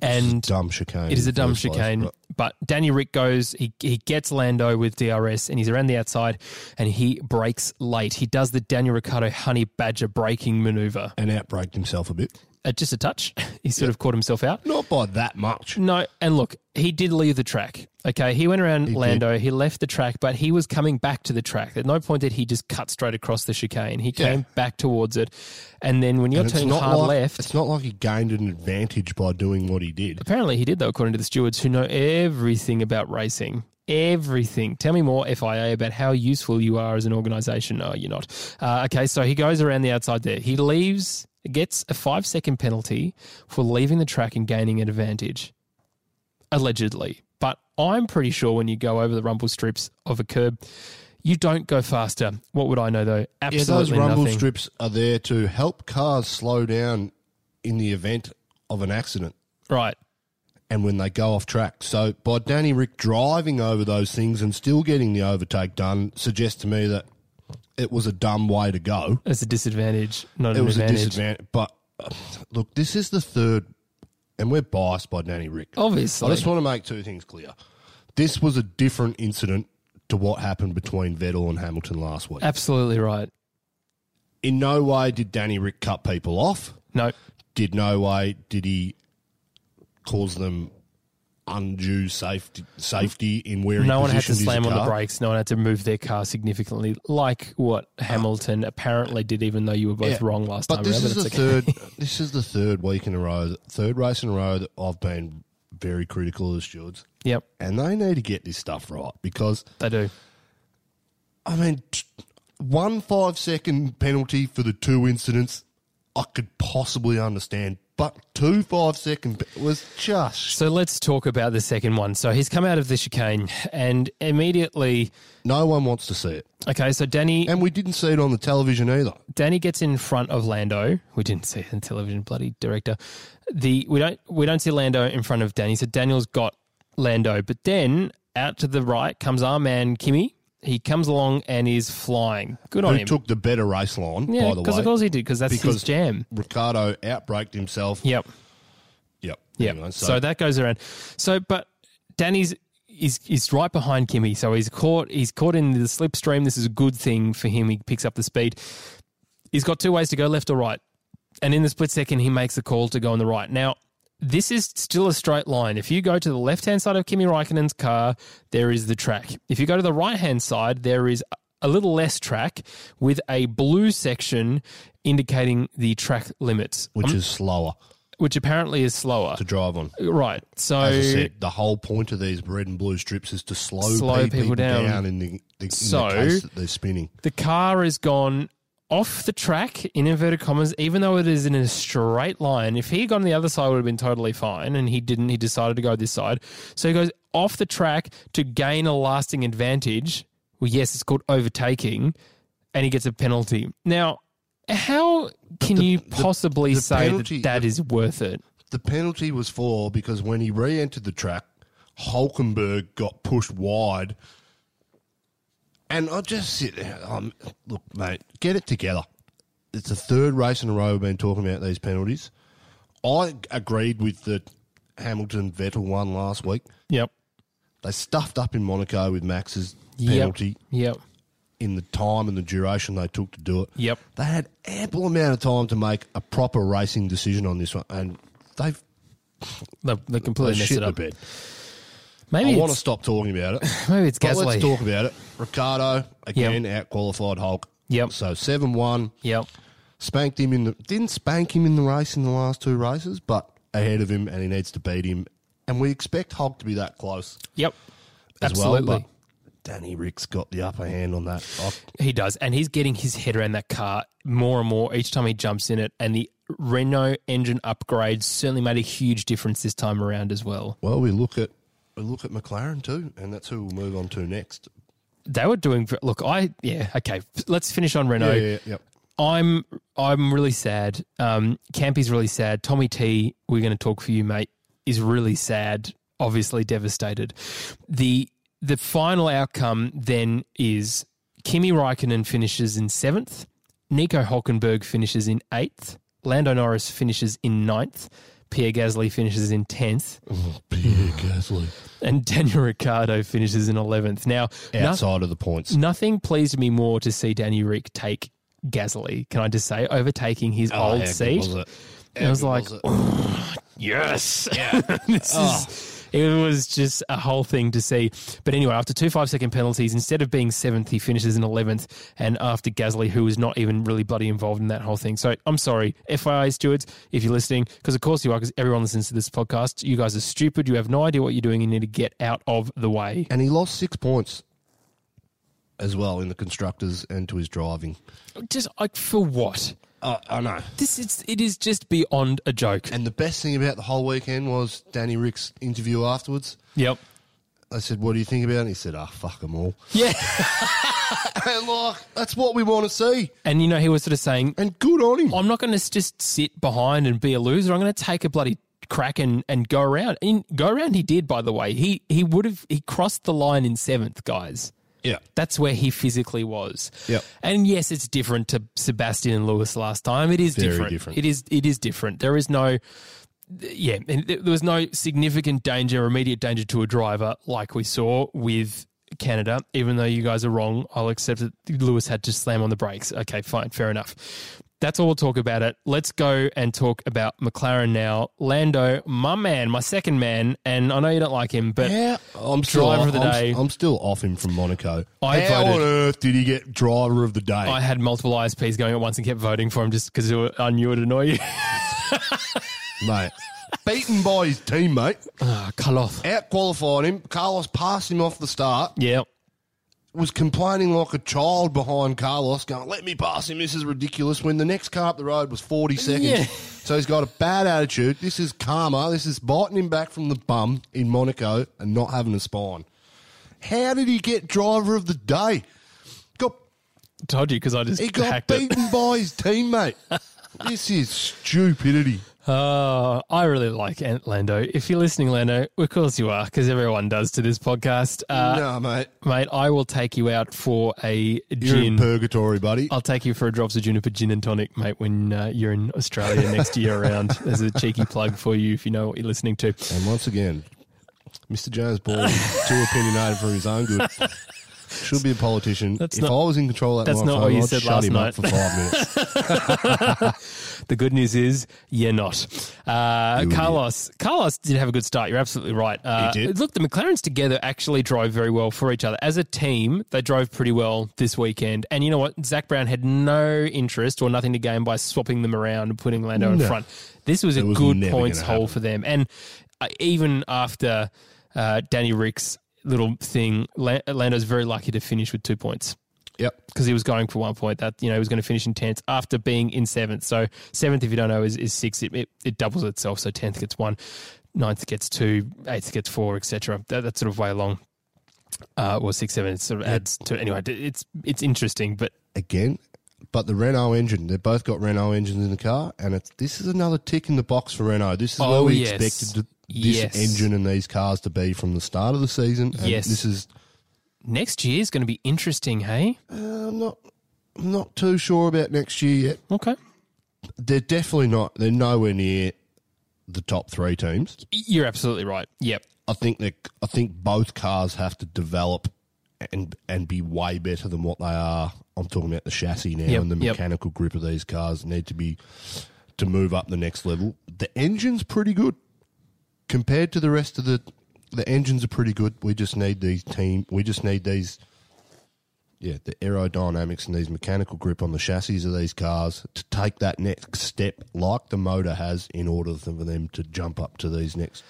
Speaker 2: and
Speaker 3: dumb chicane.
Speaker 2: it is a dumb chicane,
Speaker 3: but-
Speaker 2: but Danny Rick goes, he, he gets Lando with DRS and he's around the outside and he brakes late. He does the Daniel Ricciardo honey badger braking maneuver.
Speaker 3: and outbraked himself a bit.
Speaker 2: Uh, just a touch. He sort of caught himself out.
Speaker 3: Not by that much.
Speaker 2: No, and look, he did leave the track. Okay, he went around
Speaker 3: He
Speaker 2: Lando, he left the track, but he was coming back to the track. At no point did he just cut straight across the chicane. He came
Speaker 3: Yeah.
Speaker 2: back towards it. And then when you're turning hard
Speaker 3: like,
Speaker 2: left,
Speaker 3: It's not like he gained an advantage by doing what he did.
Speaker 2: Apparently, he did, though, according to the stewards who know everything about racing. Everything. Tell me more, FIA, about how useful you are as an organisation. No, you're not. Uh, okay, so he goes around the outside there. He leaves, gets a five second penalty for leaving the track and gaining an advantage, allegedly. But I'm pretty sure when you go over the rumble strips of a curb, you don't go faster. What would I know, though?
Speaker 3: Yeah, those rumble
Speaker 2: nothing.
Speaker 3: strips are there to help cars slow down in the event of an accident
Speaker 2: Right.
Speaker 3: and when they go off track. So by Danny Rick driving over those things and still getting the overtake done suggests to me that it was a dumb way to go.
Speaker 2: It's a disadvantage, not
Speaker 3: It
Speaker 2: an
Speaker 3: was
Speaker 2: advantage.
Speaker 3: a disadvantage. But uh, look, this is the third, and we're biased by Danny Rick.
Speaker 2: Obviously.
Speaker 3: I just want to make two things clear. This was a different incident to what happened between Vettel and Hamilton last week.
Speaker 2: Absolutely right.
Speaker 3: In no way did Danny Rick cut people off.
Speaker 2: No.
Speaker 3: Did no way did he cause them undue safety safety in where he
Speaker 2: no one had to slam on the brakes. No one had to move their car significantly, like what ah. Hamilton apparently did. Even though you were both
Speaker 3: Yeah.
Speaker 2: wrong last
Speaker 3: But
Speaker 2: time.
Speaker 3: this is the
Speaker 2: okay.
Speaker 3: third. This is the third week in a row, third race in a row that I've been very critical of the stewards,
Speaker 2: Yep,
Speaker 3: and they need to get this stuff right because
Speaker 2: they do.
Speaker 3: I mean, t- one five second penalty for the two incidents, I could possibly understand, but two five second pe- was just
Speaker 2: So let's talk about the second one. So he's come out of the chicane and immediately.
Speaker 3: no one wants to see it,
Speaker 2: Okay, so Danny
Speaker 3: and we didn't see it on the television either.
Speaker 2: Danny gets in front of Lando. We didn't see it in television, bloody director. The we don't we don't see Lando in front of Danny. So Daniel's got Lando, but then out to the right comes our man Kimi. He comes along and is flying. Good on him.
Speaker 3: Who
Speaker 2: him.
Speaker 3: took the better race line,
Speaker 2: yeah,
Speaker 3: by the
Speaker 2: because of course he did. Because that's
Speaker 3: because
Speaker 2: his jam.
Speaker 3: Ricciardo outbraked himself.
Speaker 2: Yep.
Speaker 3: Yep.
Speaker 2: Yeah.
Speaker 3: Anyway,
Speaker 2: so, that goes around. So, but Danny's is is right behind Kimi. So he's caught. He's caught in the slipstream. This is a good thing for him. He picks up the speed. He's got two ways to go, left or right. And in the split second, he makes the call to go on the right. Now, this is still a straight line. If you go to the left hand side of Kimi Raikkonen's car, there is the track. If you go to the right hand side, there is a little less track with a blue section indicating the track limits,
Speaker 3: which um, is slower
Speaker 2: which apparently is slower.
Speaker 3: to drive on.
Speaker 2: Right. So
Speaker 3: As I said, the whole point of these red and blue strips is to slow,
Speaker 2: Slow
Speaker 3: pe-
Speaker 2: people down.
Speaker 3: in the, the, in
Speaker 2: So-
Speaker 3: the case that they're spinning.
Speaker 2: the car has gone off the track in inverted commas, even though it is in a straight line. If he had gone on the other side, it would have been totally fine, and he didn't. He decided to go this side, so he goes off the track to gain a lasting advantage. Well, yes, it's called overtaking, and he gets a penalty. Now, how can you possibly
Speaker 3: the
Speaker 2: say
Speaker 3: penalty-
Speaker 2: that that is worth it?
Speaker 3: The penalty was for because when he re-entered the track, Hulkenberg got pushed wide, and I just sit there. Um, look, mate, get it together. It's the third race in a row we've been talking about these penalties. I agreed with the Hamilton Vettel one last week.
Speaker 2: Yep.
Speaker 3: They stuffed up in Monaco with Max's penalty
Speaker 2: Yep.
Speaker 3: in the time and the duration they took to do it.
Speaker 2: Yep.
Speaker 3: They had ample amount of time to make a proper racing decision on this one, and they've
Speaker 2: They, they completely
Speaker 3: they
Speaker 2: messed it
Speaker 3: the
Speaker 2: up.
Speaker 3: bed.
Speaker 2: Maybe
Speaker 3: I want to stop talking about it.
Speaker 2: maybe it's Gasly.
Speaker 3: let's talk about it. Ricciardo again out qualified Hulk.
Speaker 2: Yep.
Speaker 3: So seven one
Speaker 2: Yep.
Speaker 3: spanked him in the didn't spank him in the race in the last two races, but ahead of him, and he needs to beat him. And we expect Hulk to be that close
Speaker 2: Yep.
Speaker 3: as
Speaker 2: Absolutely.
Speaker 3: well. But Danny Rick's got the upper hand on that. I,
Speaker 2: He does, and he's getting his head around that car more and more each time he jumps in it. And the Renault engine upgrades certainly made a huge difference this time around as well.
Speaker 3: well, we look at look at McLaren too, and that's who we'll move on to next.
Speaker 2: They were doing look. I yeah okay. Let's finish on Renault.
Speaker 3: Yeah, yeah, yep.
Speaker 2: I'm I'm really sad. Um, Campy's really sad. Tommy T, we're going to talk for you, mate, is really sad. Obviously devastated. The the final outcome then is Kimi Raikkonen finishes in seventh, Nico Hulkenberg finishes in eighth, Lando Norris finishes in ninth, Pierre Gasly finishes in tenth, oh,
Speaker 3: Pierre Gasly
Speaker 2: and Daniel Ricciardo finishes in eleventh. Now, no-
Speaker 3: outside of the points.
Speaker 2: Nothing pleased me more to see Danny Rick take Gasly, can I just say, overtaking his
Speaker 3: Oh,
Speaker 2: old seat.
Speaker 3: was it?
Speaker 2: I was like,
Speaker 3: was
Speaker 2: yes. this oh. is. It was just a whole thing to see. But anyway, after two five second penalties, instead of being seventh, he finishes in 11th. And after Gasly, who was not even really bloody involved in that whole thing. So I'm sorry, FIA stewards, if you're listening, because of course you are, because everyone listens to this podcast. You guys are stupid. You have no idea what you're doing. You need to get out of the way.
Speaker 3: and he lost six points as well in the constructors and to his driving.
Speaker 2: Just like, for what?
Speaker 3: Uh, I know.
Speaker 2: This is, it is just beyond a joke.
Speaker 3: And the best thing about the whole weekend was Danny Rick's interview afterwards.
Speaker 2: Yep.
Speaker 3: I said, "What do you think about?" it? And he said, "Ah, fuck them all."
Speaker 2: Yeah.
Speaker 3: and like, that's what we want to see.
Speaker 2: and you know, he was sort of saying,
Speaker 3: And good on him.
Speaker 2: I'm not going to just sit behind and be a loser. I'm going to take a bloody crack and, and go around. And go around he did, by the way. He he would have he crossed the line in seventh, guys.
Speaker 3: Yeah.
Speaker 2: That's where he physically was.
Speaker 3: Yep.
Speaker 2: And yes, it's different to Sebastian and Lewis last time. It is
Speaker 3: Very
Speaker 2: different.
Speaker 3: different.
Speaker 2: It is it is different. There is no yeah, and there was no significant danger, immediate danger to a driver like we saw with Canada. Even though you guys are wrong, I'll accept that Lewis had to slam on the brakes. Okay, fine, fair enough. That's all we'll talk about it. Let's go and talk about McLaren now. Lando, my man, my second man, and I know you don't like him, but
Speaker 3: Yeah, I'm still
Speaker 2: Driver
Speaker 3: off,
Speaker 2: of the
Speaker 3: I'm,
Speaker 2: day.
Speaker 3: I'm still off him from Monaco.
Speaker 2: I
Speaker 3: How
Speaker 2: voted-
Speaker 3: on earth did he get driver of the day?
Speaker 2: I had multiple ISPs going at once and kept voting for him just because I knew it would annoy you.
Speaker 3: Mate, beaten by his teammate,
Speaker 2: Ah, Carlos.
Speaker 3: out qualified him. Carlos passed him off the start.
Speaker 2: Yeah.
Speaker 3: Was complaining like a child behind Carlos, going, "Let me pass him. This is ridiculous." When the next car up the road was 40 seconds,
Speaker 2: Yeah.
Speaker 3: so he's got a bad attitude. This is karma. This is biting him back from the bum in Monaco and not having a spine. How did he get driver of the day? Got
Speaker 2: Told you because I just
Speaker 3: He got
Speaker 2: hacked it.
Speaker 3: beaten by his teammate. this is stupidity.
Speaker 2: Uh, I really like Ant Lando. If you're listening, Lando, of course you are, because everyone does to this podcast. Uh,
Speaker 3: no, mate.
Speaker 2: Mate, I will take you out for a gin.
Speaker 3: You're in purgatory, buddy.
Speaker 2: I'll take you for a drops of juniper gin and tonic, mate, when uh, you're in Australia next year around. There's a cheeky plug for you if you know what you're listening to.
Speaker 3: And once again, Mr. James Ball, too opinionated for his own good. Should be a politician.
Speaker 2: That's
Speaker 3: if
Speaker 2: not-
Speaker 3: I was in control of that
Speaker 2: that's not what you
Speaker 3: I'd
Speaker 2: said
Speaker 3: shut
Speaker 2: last
Speaker 3: him
Speaker 2: night.
Speaker 3: up for five minutes.
Speaker 2: The good news is you're not. Uh,
Speaker 3: You
Speaker 2: Carlos, Carlos did have a good start. You're absolutely right. Uh,
Speaker 3: He did.
Speaker 2: Look, the McLarens together actually drove very well for each other as a team. They drove pretty well this weekend. And you know what? Zak Brown had no interest or nothing to gain by swapping them around and putting Lando in
Speaker 3: No.
Speaker 2: front. This was a
Speaker 3: It was
Speaker 2: good
Speaker 3: never
Speaker 2: points
Speaker 3: gonna
Speaker 2: hole for them. And uh, even after uh, Danny Rick's little thing, La- Lando's very lucky to finish with two points
Speaker 3: Yep.
Speaker 2: because he was going for one point. That you know he was going to finish in tenth after being in seventh. So seventh, if you don't know, is, is six. It, it, it doubles itself. So tenth gets one, ninth gets two, eighth gets four, etc. That, that's sort of way along. Uh, or six, seven. It sort of adds to anyway. It's it's interesting, but
Speaker 3: Again, but the Renault engine, they've both got Renault engines in the car, and it's this is another tick in the box for Renault. This is where
Speaker 2: Oh,
Speaker 3: we
Speaker 2: yes.
Speaker 3: expected to, this
Speaker 2: Yes.
Speaker 3: engine and these cars to be from the start of the season. And
Speaker 2: Yes.
Speaker 3: This is
Speaker 2: next year is going to be interesting. Hey,
Speaker 3: uh, I'm not I'm not too sure about next year yet.
Speaker 2: okay,
Speaker 3: They're definitely not. They're nowhere near the top three teams.
Speaker 2: you're absolutely right. Yep.
Speaker 3: I think that I think both cars have to develop and and be way better than what they are. I'm talking about the chassis now
Speaker 2: Yep,
Speaker 3: and the
Speaker 2: yep.
Speaker 3: mechanical grip of these cars need to be to move up the next level. The engine's pretty good compared to the rest of the. The engines are pretty good. We just need these team. We just need these. Yeah, the aerodynamics and these mechanical grip on the chassis of these cars to take that next step, like the motor has, in order for them to jump up to these next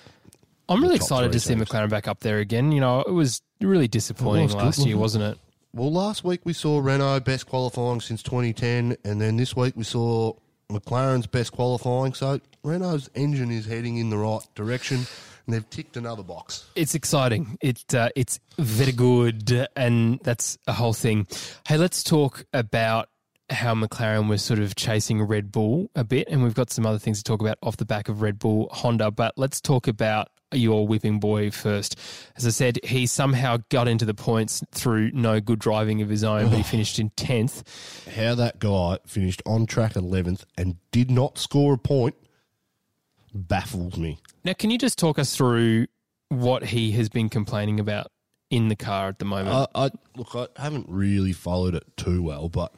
Speaker 2: I'm really excited to see
Speaker 3: teams.
Speaker 2: McLaren back up there again. You know, it was really disappointing
Speaker 3: Well, that's
Speaker 2: last
Speaker 3: good,
Speaker 2: year, wasn't it?
Speaker 3: Well, last week we saw Renault best qualifying since 2010, and then this week we saw McLaren's best qualifying. So Renault's engine is heading in the right direction, and they've ticked another box.
Speaker 2: It's exciting. It uh, it's very good, and that's a whole thing. Hey, let's talk about how McLaren was sort of chasing Red Bull a bit, and we've got some other things to talk about off the back of Red Bull Honda. But let's talk about your whipping boy first. As I said, he somehow got into the points through no good driving of his own, but he oh. finished in tenth.
Speaker 3: How that guy finished on track 11th and did not score a point baffles me.
Speaker 2: Now, can you just talk us through what he has been complaining about in the car at the moment?
Speaker 3: I, I look, I haven't really followed it too well, but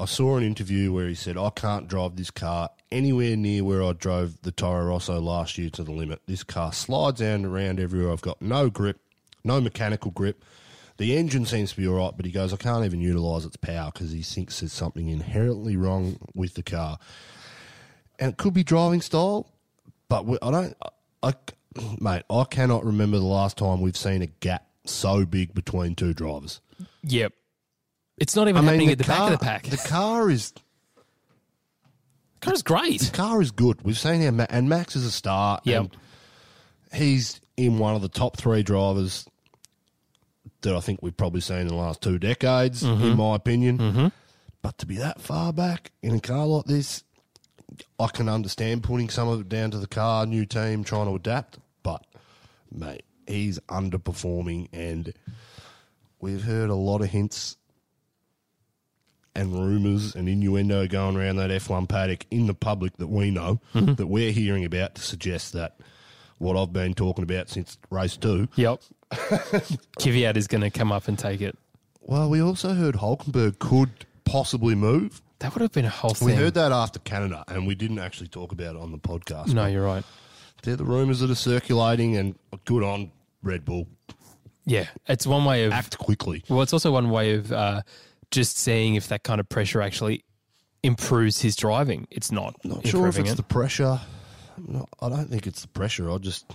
Speaker 3: I saw an interview where he said, "I can't drive this car anywhere near where I drove the Toro Rosso last year to the limit. This car slides down around everywhere. I've got no grip, no mechanical grip." The engine seems to be all right, but he goes, I can't even utilise its power because he thinks there's something inherently wrong with the car. And it could be driving style, but I don't, I- mate, I cannot remember the last time we've seen a gap so big between two drivers.
Speaker 2: yep. It's not even happening at the back of the pack.
Speaker 3: The car is
Speaker 2: car's great.
Speaker 3: the car is good. We've seen him, and Max is a star.
Speaker 2: Yep.
Speaker 3: and he's in one of the top three drivers that I think we've probably seen in the last two decades,
Speaker 2: Mm-hmm.
Speaker 3: in my opinion. But to be that far back in a car like this, I can understand putting some of it down to the car, new team trying to adapt. But mate, he's underperforming, and we've heard a lot of hints and rumours and innuendo going around that F1 paddock in the public that we know
Speaker 2: Mm-hmm.
Speaker 3: that we're hearing about to suggest that what I've been talking about since race two.
Speaker 2: Yep. Kvyat is going to come up and take it.
Speaker 3: Well, we also heard Hulkenberg could possibly move.
Speaker 2: That would have been a whole thing.
Speaker 3: We heard that after Canada, and we didn't actually talk about it on the podcast.
Speaker 2: No, you're right.
Speaker 3: They're the rumours that are circulating, and good on Red Bull.
Speaker 2: Yeah, it's one way of.
Speaker 3: Act quickly.
Speaker 2: Well, it's also one way of uh, just seeing if that kind of pressure actually improves his driving. It's not.
Speaker 3: Not sure if it's
Speaker 2: it.
Speaker 3: the pressure. No, I don't think it's the pressure. I'll just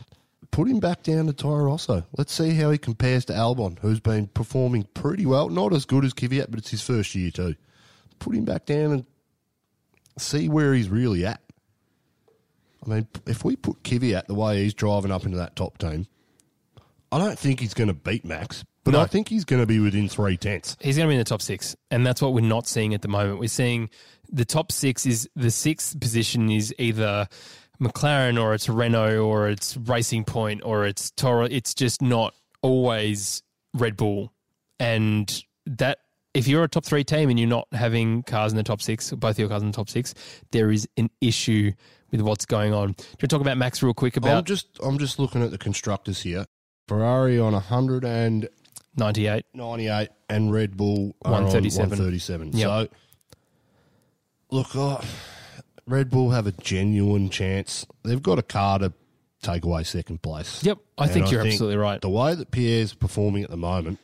Speaker 3: put him back down to Toro Rosso. Let's see how he compares to Albon, who's been performing pretty well. Not as good as Kvyat, but it's his first year too. Put him back down and see where he's really at. I mean, if we put Kvyat the way he's driving up into that top team, I don't think he's going to beat Max, but
Speaker 2: No.
Speaker 3: I think he's going to be within three tenths.
Speaker 2: He's going to be in the top six, and that's what we're not seeing at the moment. We're seeing the top six is the sixth position is either McLaren or it's Renault or it's Racing Point or it's Toro. It's just not always Red Bull, and that if you're a top three team and you're not having cars in the top six, both your cars in the top six, there is an issue with what's going on. Do you talk about Max real quick About I'm
Speaker 3: just I'm just looking at the constructors here. Ferrari on 100 and
Speaker 2: 98?
Speaker 3: 98 and Red Bull are
Speaker 2: 137.
Speaker 3: On 137.
Speaker 2: Yep.
Speaker 3: So, look, oh, Red Bull have a genuine chance. They've got a car to take away second place.
Speaker 2: Yep, I
Speaker 3: And
Speaker 2: think you're absolutely right.
Speaker 3: The way that Pierre's performing at the moment,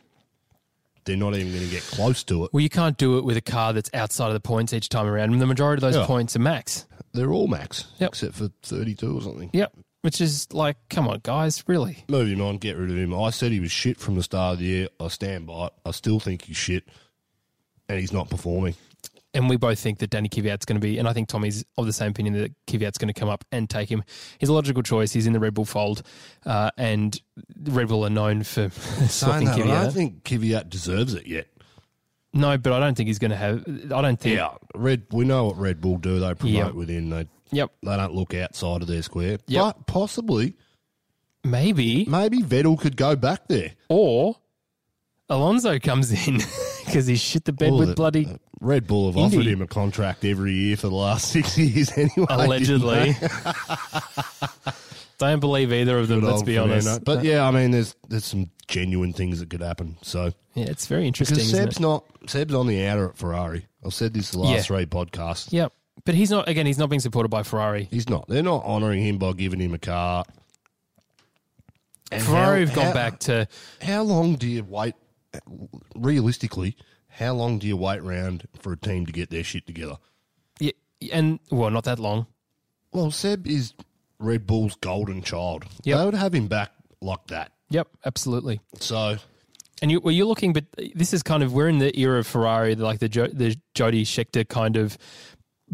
Speaker 3: they're not even going to get close to it.
Speaker 2: Well, you can't do it with a car that's outside of the points each time around. And the majority of those
Speaker 3: Yeah.
Speaker 2: points are max.
Speaker 3: They're all max,
Speaker 2: Yep.
Speaker 3: except for 32 or something.
Speaker 2: Yep. Which is like, come on, guys, really?
Speaker 3: Move him on, get rid of him. I said he was shit from the start of the year. I stand by it. I still think he's shit, and he's not performing.
Speaker 2: And we both think that Danny Kvyat's going to be, and I think Tommy's of the same opinion that Kvyat's going to come up and take him. He's a logical choice. He's in the Red Bull fold, uh, and Red Bull are known for
Speaker 3: Saying
Speaker 2: swapping
Speaker 3: that, I don't think Kvyat deserves it yet.
Speaker 2: no, but I don't think he's going to have. I don't think.
Speaker 3: Yeah, Red. We know what Red Bull do. They promote
Speaker 2: Yep.
Speaker 3: within. They
Speaker 2: Yep.
Speaker 3: they don't look outside of their square.
Speaker 2: Yep.
Speaker 3: But possibly,
Speaker 2: Maybe.
Speaker 3: maybe Vettel could go back there.
Speaker 2: Or Alonso comes in because he shit the bed with
Speaker 3: the-
Speaker 2: bloody.
Speaker 3: Red Bull have
Speaker 2: Indy.
Speaker 3: offered him a contract every year for the last six years anyway.
Speaker 2: Allegedly.
Speaker 3: didn't they?
Speaker 2: Don't believe either of them,
Speaker 3: Good
Speaker 2: let's
Speaker 3: old
Speaker 2: be
Speaker 3: Fernando.
Speaker 2: honest.
Speaker 3: But yeah, I mean, there's there's some genuine things that could happen. So
Speaker 2: Yeah, it's very interesting.
Speaker 3: because
Speaker 2: isn't
Speaker 3: Seb's
Speaker 2: it?
Speaker 3: not Seb's on the outer at Ferrari. I've said this the last
Speaker 2: Yeah.
Speaker 3: three podcasts.
Speaker 2: Yep. But he's not, again, he's not being supported by Ferrari.
Speaker 3: He's not. They're not honouring him by giving him a car. And
Speaker 2: Ferrari
Speaker 3: how-
Speaker 2: have gone
Speaker 3: how-
Speaker 2: back to,
Speaker 3: How long do you wait? Realistically, how long do you wait around for a team to get their shit together?
Speaker 2: yeah, and, well, not that long.
Speaker 3: Well, Seb is Red Bull's golden child.
Speaker 2: Yep.
Speaker 3: They would have him back like that.
Speaker 2: Yep, absolutely.
Speaker 3: So
Speaker 2: And you, well, you're looking, but this is kind of we're in the era of Ferrari, like the jo- the Jody Scheckter kind of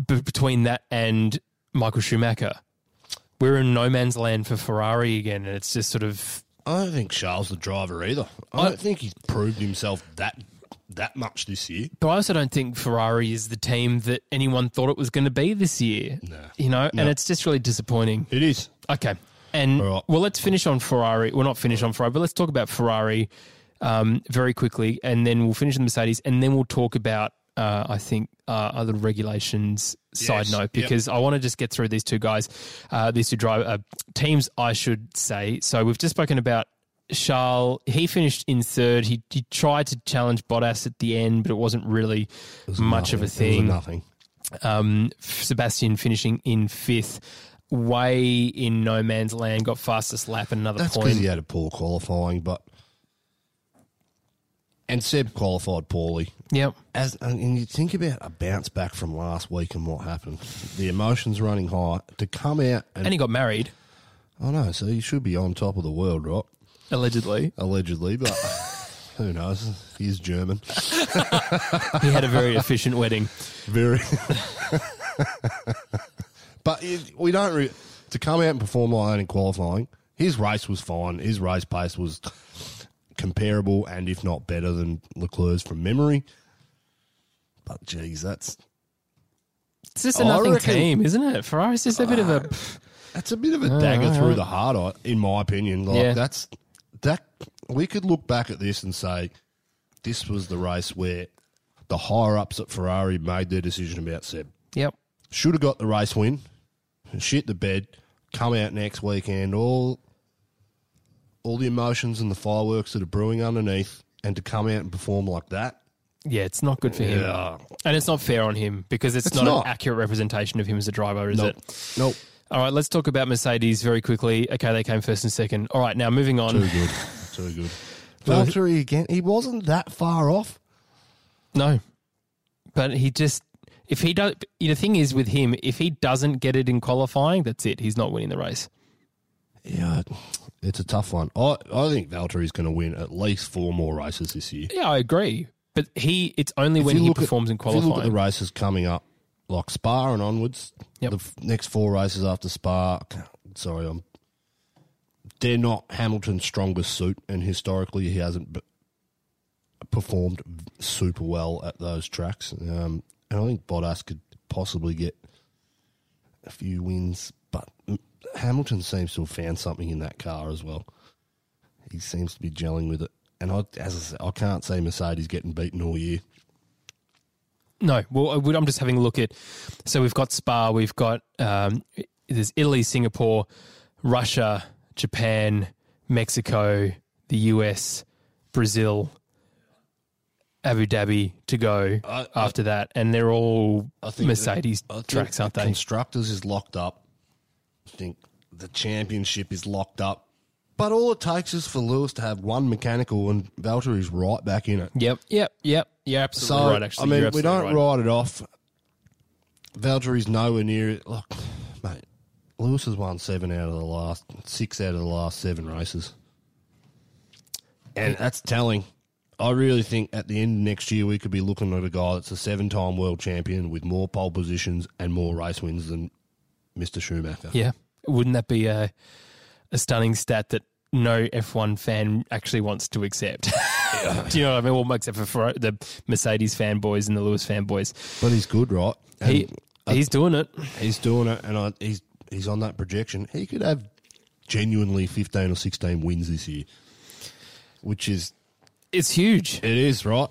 Speaker 2: b- between that and Michael Schumacher. We're in no man's land for Ferrari again, and it's just sort of
Speaker 3: I don't think Charles the driver either. I,
Speaker 2: I-
Speaker 3: don't think he's proved himself that that much this year.
Speaker 2: But I also don't think Ferrari is the team that anyone thought it was going to be this year.
Speaker 3: No.
Speaker 2: You know,
Speaker 3: No.
Speaker 2: and it's just really disappointing.
Speaker 3: It is.
Speaker 2: Okay. And
Speaker 3: right.
Speaker 2: well, let's finish on Ferrari. Well, not finish on Ferrari, but let's talk about Ferrari um, very quickly, and then we'll finish the Mercedes, and then we'll talk about. Uh, I think uh, other regulations side
Speaker 3: Yes.
Speaker 2: note
Speaker 3: Yep.
Speaker 2: because I want to just get through these two guys, uh, these two drive uh, teams, I should say. So we've just spoken about Charles. He finished in third. He, he tried to challenge Bottas at the end, but it wasn't really much of a
Speaker 3: Nothing. It was
Speaker 2: thing
Speaker 3: nothing.
Speaker 2: um, Sebastian finishing in fifth, way in no man's land, got fastest lap and another
Speaker 3: That's
Speaker 2: point.
Speaker 3: because he had a poor qualifying, but and Seb qualified poorly.
Speaker 2: Yep.
Speaker 3: As and you think about a bounce back from last week and what happened, the emotions running high to come out and,
Speaker 2: And he got married,
Speaker 3: I know, so he should be on top of the world, right?
Speaker 2: allegedly.
Speaker 3: Allegedly, but who knows? He's German,
Speaker 2: He had a very efficient wedding.
Speaker 3: very. but it, we don't re- to come out and perform like that in qualifying. His race was fine. His race pace was comparable and if not better than Leclerc's from memory. But geez, that's
Speaker 2: It's just a
Speaker 3: I
Speaker 2: nothing
Speaker 3: reckon-
Speaker 2: team, isn't it? Ferrari's just a bit of a.
Speaker 3: That's a bit of a uh, dagger through the heart, in my opinion. Like
Speaker 2: Yeah.
Speaker 3: that's that we could look back at this and say this was the race where the higher ups at Ferrari made their decision about Seb.
Speaker 2: Yep.
Speaker 3: Should have got the race win, shit the bed, come out next weekend, all all the emotions and the fireworks that are brewing underneath, and to come out and perform like that.
Speaker 2: Yeah, it's not good for him.
Speaker 3: Yeah.
Speaker 2: And it's not fair on him because it's,
Speaker 3: It's
Speaker 2: not,
Speaker 3: not.
Speaker 2: an accurate representation of him as a driver, is
Speaker 3: Nope.
Speaker 2: it?
Speaker 3: Nope.
Speaker 2: All right, let's talk about Mercedes very quickly. Okay, they came first and second. All right, now moving on.
Speaker 3: Too good. Too good. Valtteri again, he wasn't that far off.
Speaker 2: No, but he just if he does. The thing is with him, if he doesn't get it in qualifying, that's it. He's not winning the race.
Speaker 3: Yeah, it's a tough one. I, I think Valtteri's going to win at least four more races this year.
Speaker 2: Yeah, I agree. But he, it's only when
Speaker 3: If you
Speaker 2: he
Speaker 3: look at-
Speaker 2: performs in
Speaker 3: If you look at
Speaker 2: qualifying.
Speaker 3: the races coming up, like Spa and onwards,
Speaker 2: Yep.
Speaker 3: the f- next four races after Spa, sorry, I'm. They're not Hamilton's strongest suit, and historically he hasn't b- performed super well at those tracks. Um, and I think Bottas could possibly get a few wins, but Hamilton seems to have found something in that car as well. He seems to be gelling with it. And I, as I said, I can't say Mercedes getting beaten all year.
Speaker 2: No, well, would- I'm just having a look at. So we've got Spa, we've got um, there's Italy, Singapore, Russia, Japan, Mexico, the US, Brazil, Abu Dhabi to go
Speaker 3: I- I-
Speaker 2: after that, and they're all
Speaker 3: I think
Speaker 2: Mercedes tracks, aren't they?
Speaker 3: Constructors is locked up. I think the championship is locked up. But all it takes is for Lewis to have one mechanical, and Valtteri's right back in it.
Speaker 2: Yep, yep, yep. You're absolutely
Speaker 3: So
Speaker 2: right. Actually,
Speaker 3: I mean,
Speaker 2: You're
Speaker 3: we don't
Speaker 2: right.
Speaker 3: write it off. Valtteri's nowhere near it. Look, mate, Lewis has won seven out of the last six out of the last seven races, and that's telling. I really think at the end of next year we could be looking at a guy that's a seven-time world champion with more pole positions and more race wins than Mister Schumacher.
Speaker 2: Yeah, wouldn't that be a a stunning stat that no F1 fan actually wants to accept? Do you know what I mean? Well, except for, for the Mercedes fanboys and the Lewis fanboys.
Speaker 3: But he's good, right? And
Speaker 2: He he's doing it.
Speaker 3: he's doing it, and I, he's he's on that projection. He could have genuinely fifteen or sixteen wins this year, which is
Speaker 2: It's huge.
Speaker 3: it is right.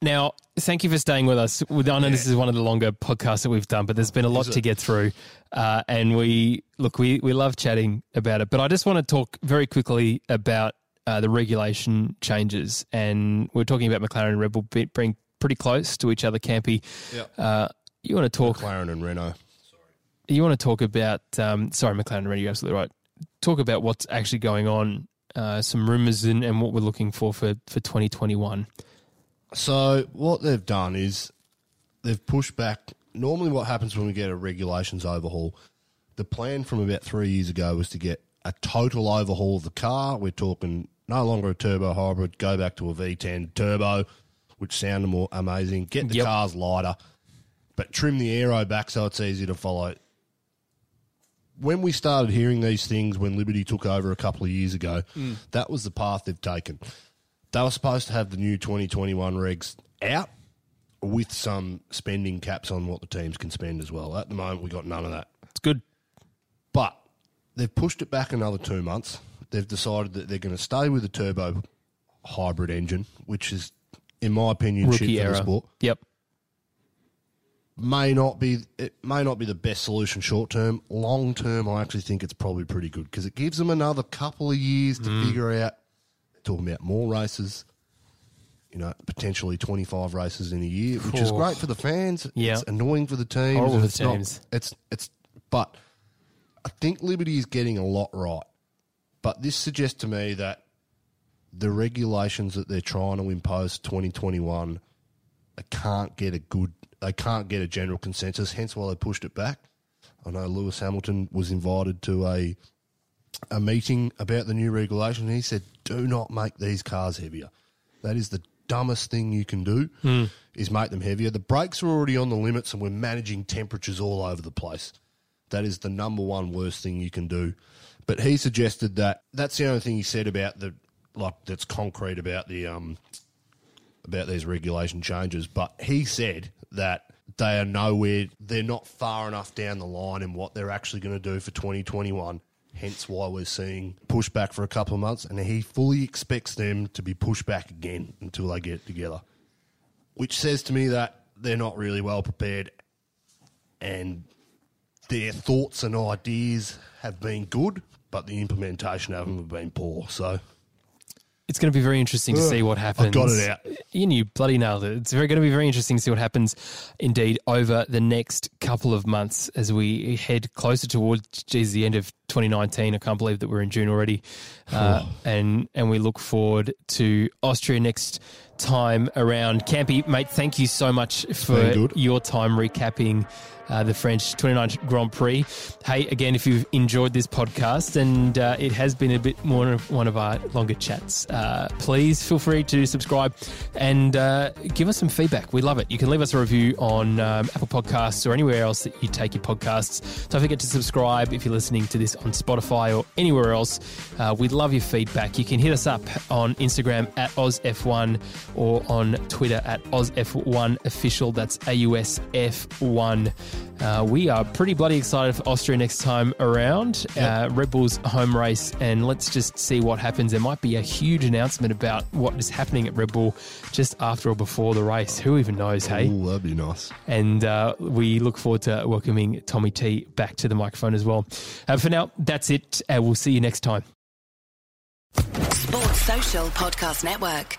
Speaker 2: Now, thank you for staying with us. I know this is one of the longer podcasts that we've done, but there's been a lot to get through. Uh, and we look, we, we love chatting about it. But I just want to talk very quickly about uh, the regulation changes. And we're talking about McLaren and Red Bull be- being pretty close to each other. Campy,
Speaker 3: Yep.
Speaker 2: uh, you want to talk?
Speaker 3: McLaren and Renault. Sorry.
Speaker 2: You want to talk about? Um, sorry, McLaren and Red, you're absolutely right. Talk about what's actually going on. Uh, some rumors and, and what we're looking for for for 2021.
Speaker 3: So what they've done is they've pushed back. Normally, what happens when we get a regulations overhaul, the plan from about three years ago was to get a total overhaul of the car. We're talking no longer a turbo hybrid, go back to a V10 turbo, which sounded more amazing. Get the
Speaker 2: Yep.
Speaker 3: cars lighter, but trim the aero back so it's easy to follow. When we started hearing these things when Liberty took over a couple of years ago, mm. that was the path they've taken. They were supposed to have the new 2021 regs out with some spending caps on what the teams can spend as well. At the moment, we got none of that.
Speaker 2: It's good.
Speaker 3: But they've pushed it back another two months. They've decided that they're going to stay with the turbo hybrid engine, which is, in my opinion, shit
Speaker 2: Rookie
Speaker 3: for
Speaker 2: era.
Speaker 3: the sport.
Speaker 2: Yep.
Speaker 3: May not be it may not be the best solution short term. Long term, I actually think it's probably pretty good because it gives them another couple of years to
Speaker 2: Mm.
Speaker 3: figure out. Talking about more races, you know, potentially twenty five races in a year, which is great for the fans.
Speaker 2: Yeah.
Speaker 3: It's annoying for the teams.
Speaker 2: Horrible for
Speaker 3: it's
Speaker 2: the
Speaker 3: not-
Speaker 2: teams.
Speaker 3: it's it's but I think Liberty is getting a lot right. But this suggests to me that the regulations that they're trying to impose 2021 they can't get a good they can't get a general consensus hence why they pushed it back i know lewis hamilton was invited to a a meeting about the new regulation he said do not make these cars heavier that is the dumbest thing you can do is make them heavier the brakes are already on the limits and we're managing temperatures all over the place that is the number one worst thing you can do. But he suggested that that's the only thing he said about the like that's concrete about the um about these regulation changes. But he said that they are nowhere they're not far enough down the line in what they're actually going to do for 2021. Hence why we're seeing pushback for a couple of months, and he fully expects them to be pushed back again until they get it together. Which says to me that they're not really well prepared and their thoughts and ideas have been good, but the implementation of them have been poor. So
Speaker 2: It's going to be very interesting to see what happens.
Speaker 3: I've got it out.
Speaker 2: You bloody nailed it. It's very, going to be very interesting to see what happens indeed over the next couple of months as we head closer towards geez, the end of 2019. I can't believe that we're in June already. Uh, and, and we look forward to Austria next time around. Campy, mate, thank you so much for your time recapping uh, the French 29 Grand Prix. Hey, again, if you've enjoyed this podcast and uh, it has been a bit more of one of our longer chats, uh, please feel free to subscribe and uh, give us some feedback. We love it. You can leave us a review on um, Apple Podcasts or anywhere else that you take your podcasts. Don't forget to subscribe if you're listening to this on Spotify or anywhere else. Uh, we love your feedback. You can hit us up on Instagram at OzF1 or on Twitter at OzF1Official. That's AUSF1. Uh, we are pretty bloody excited for Austria next time around. Uh, Red Bull's home race, and let's just see what happens. There might be a huge announcement about what is happening at Red Bull just after or before the race. Who even knows, hey?
Speaker 3: Ooh, that'd be nice.
Speaker 2: And uh, we look forward to welcoming Tommy T back to the microphone as well. Uh, for now, that's it. Uh, we'll see you next time.
Speaker 1: Sports Social Podcast Network.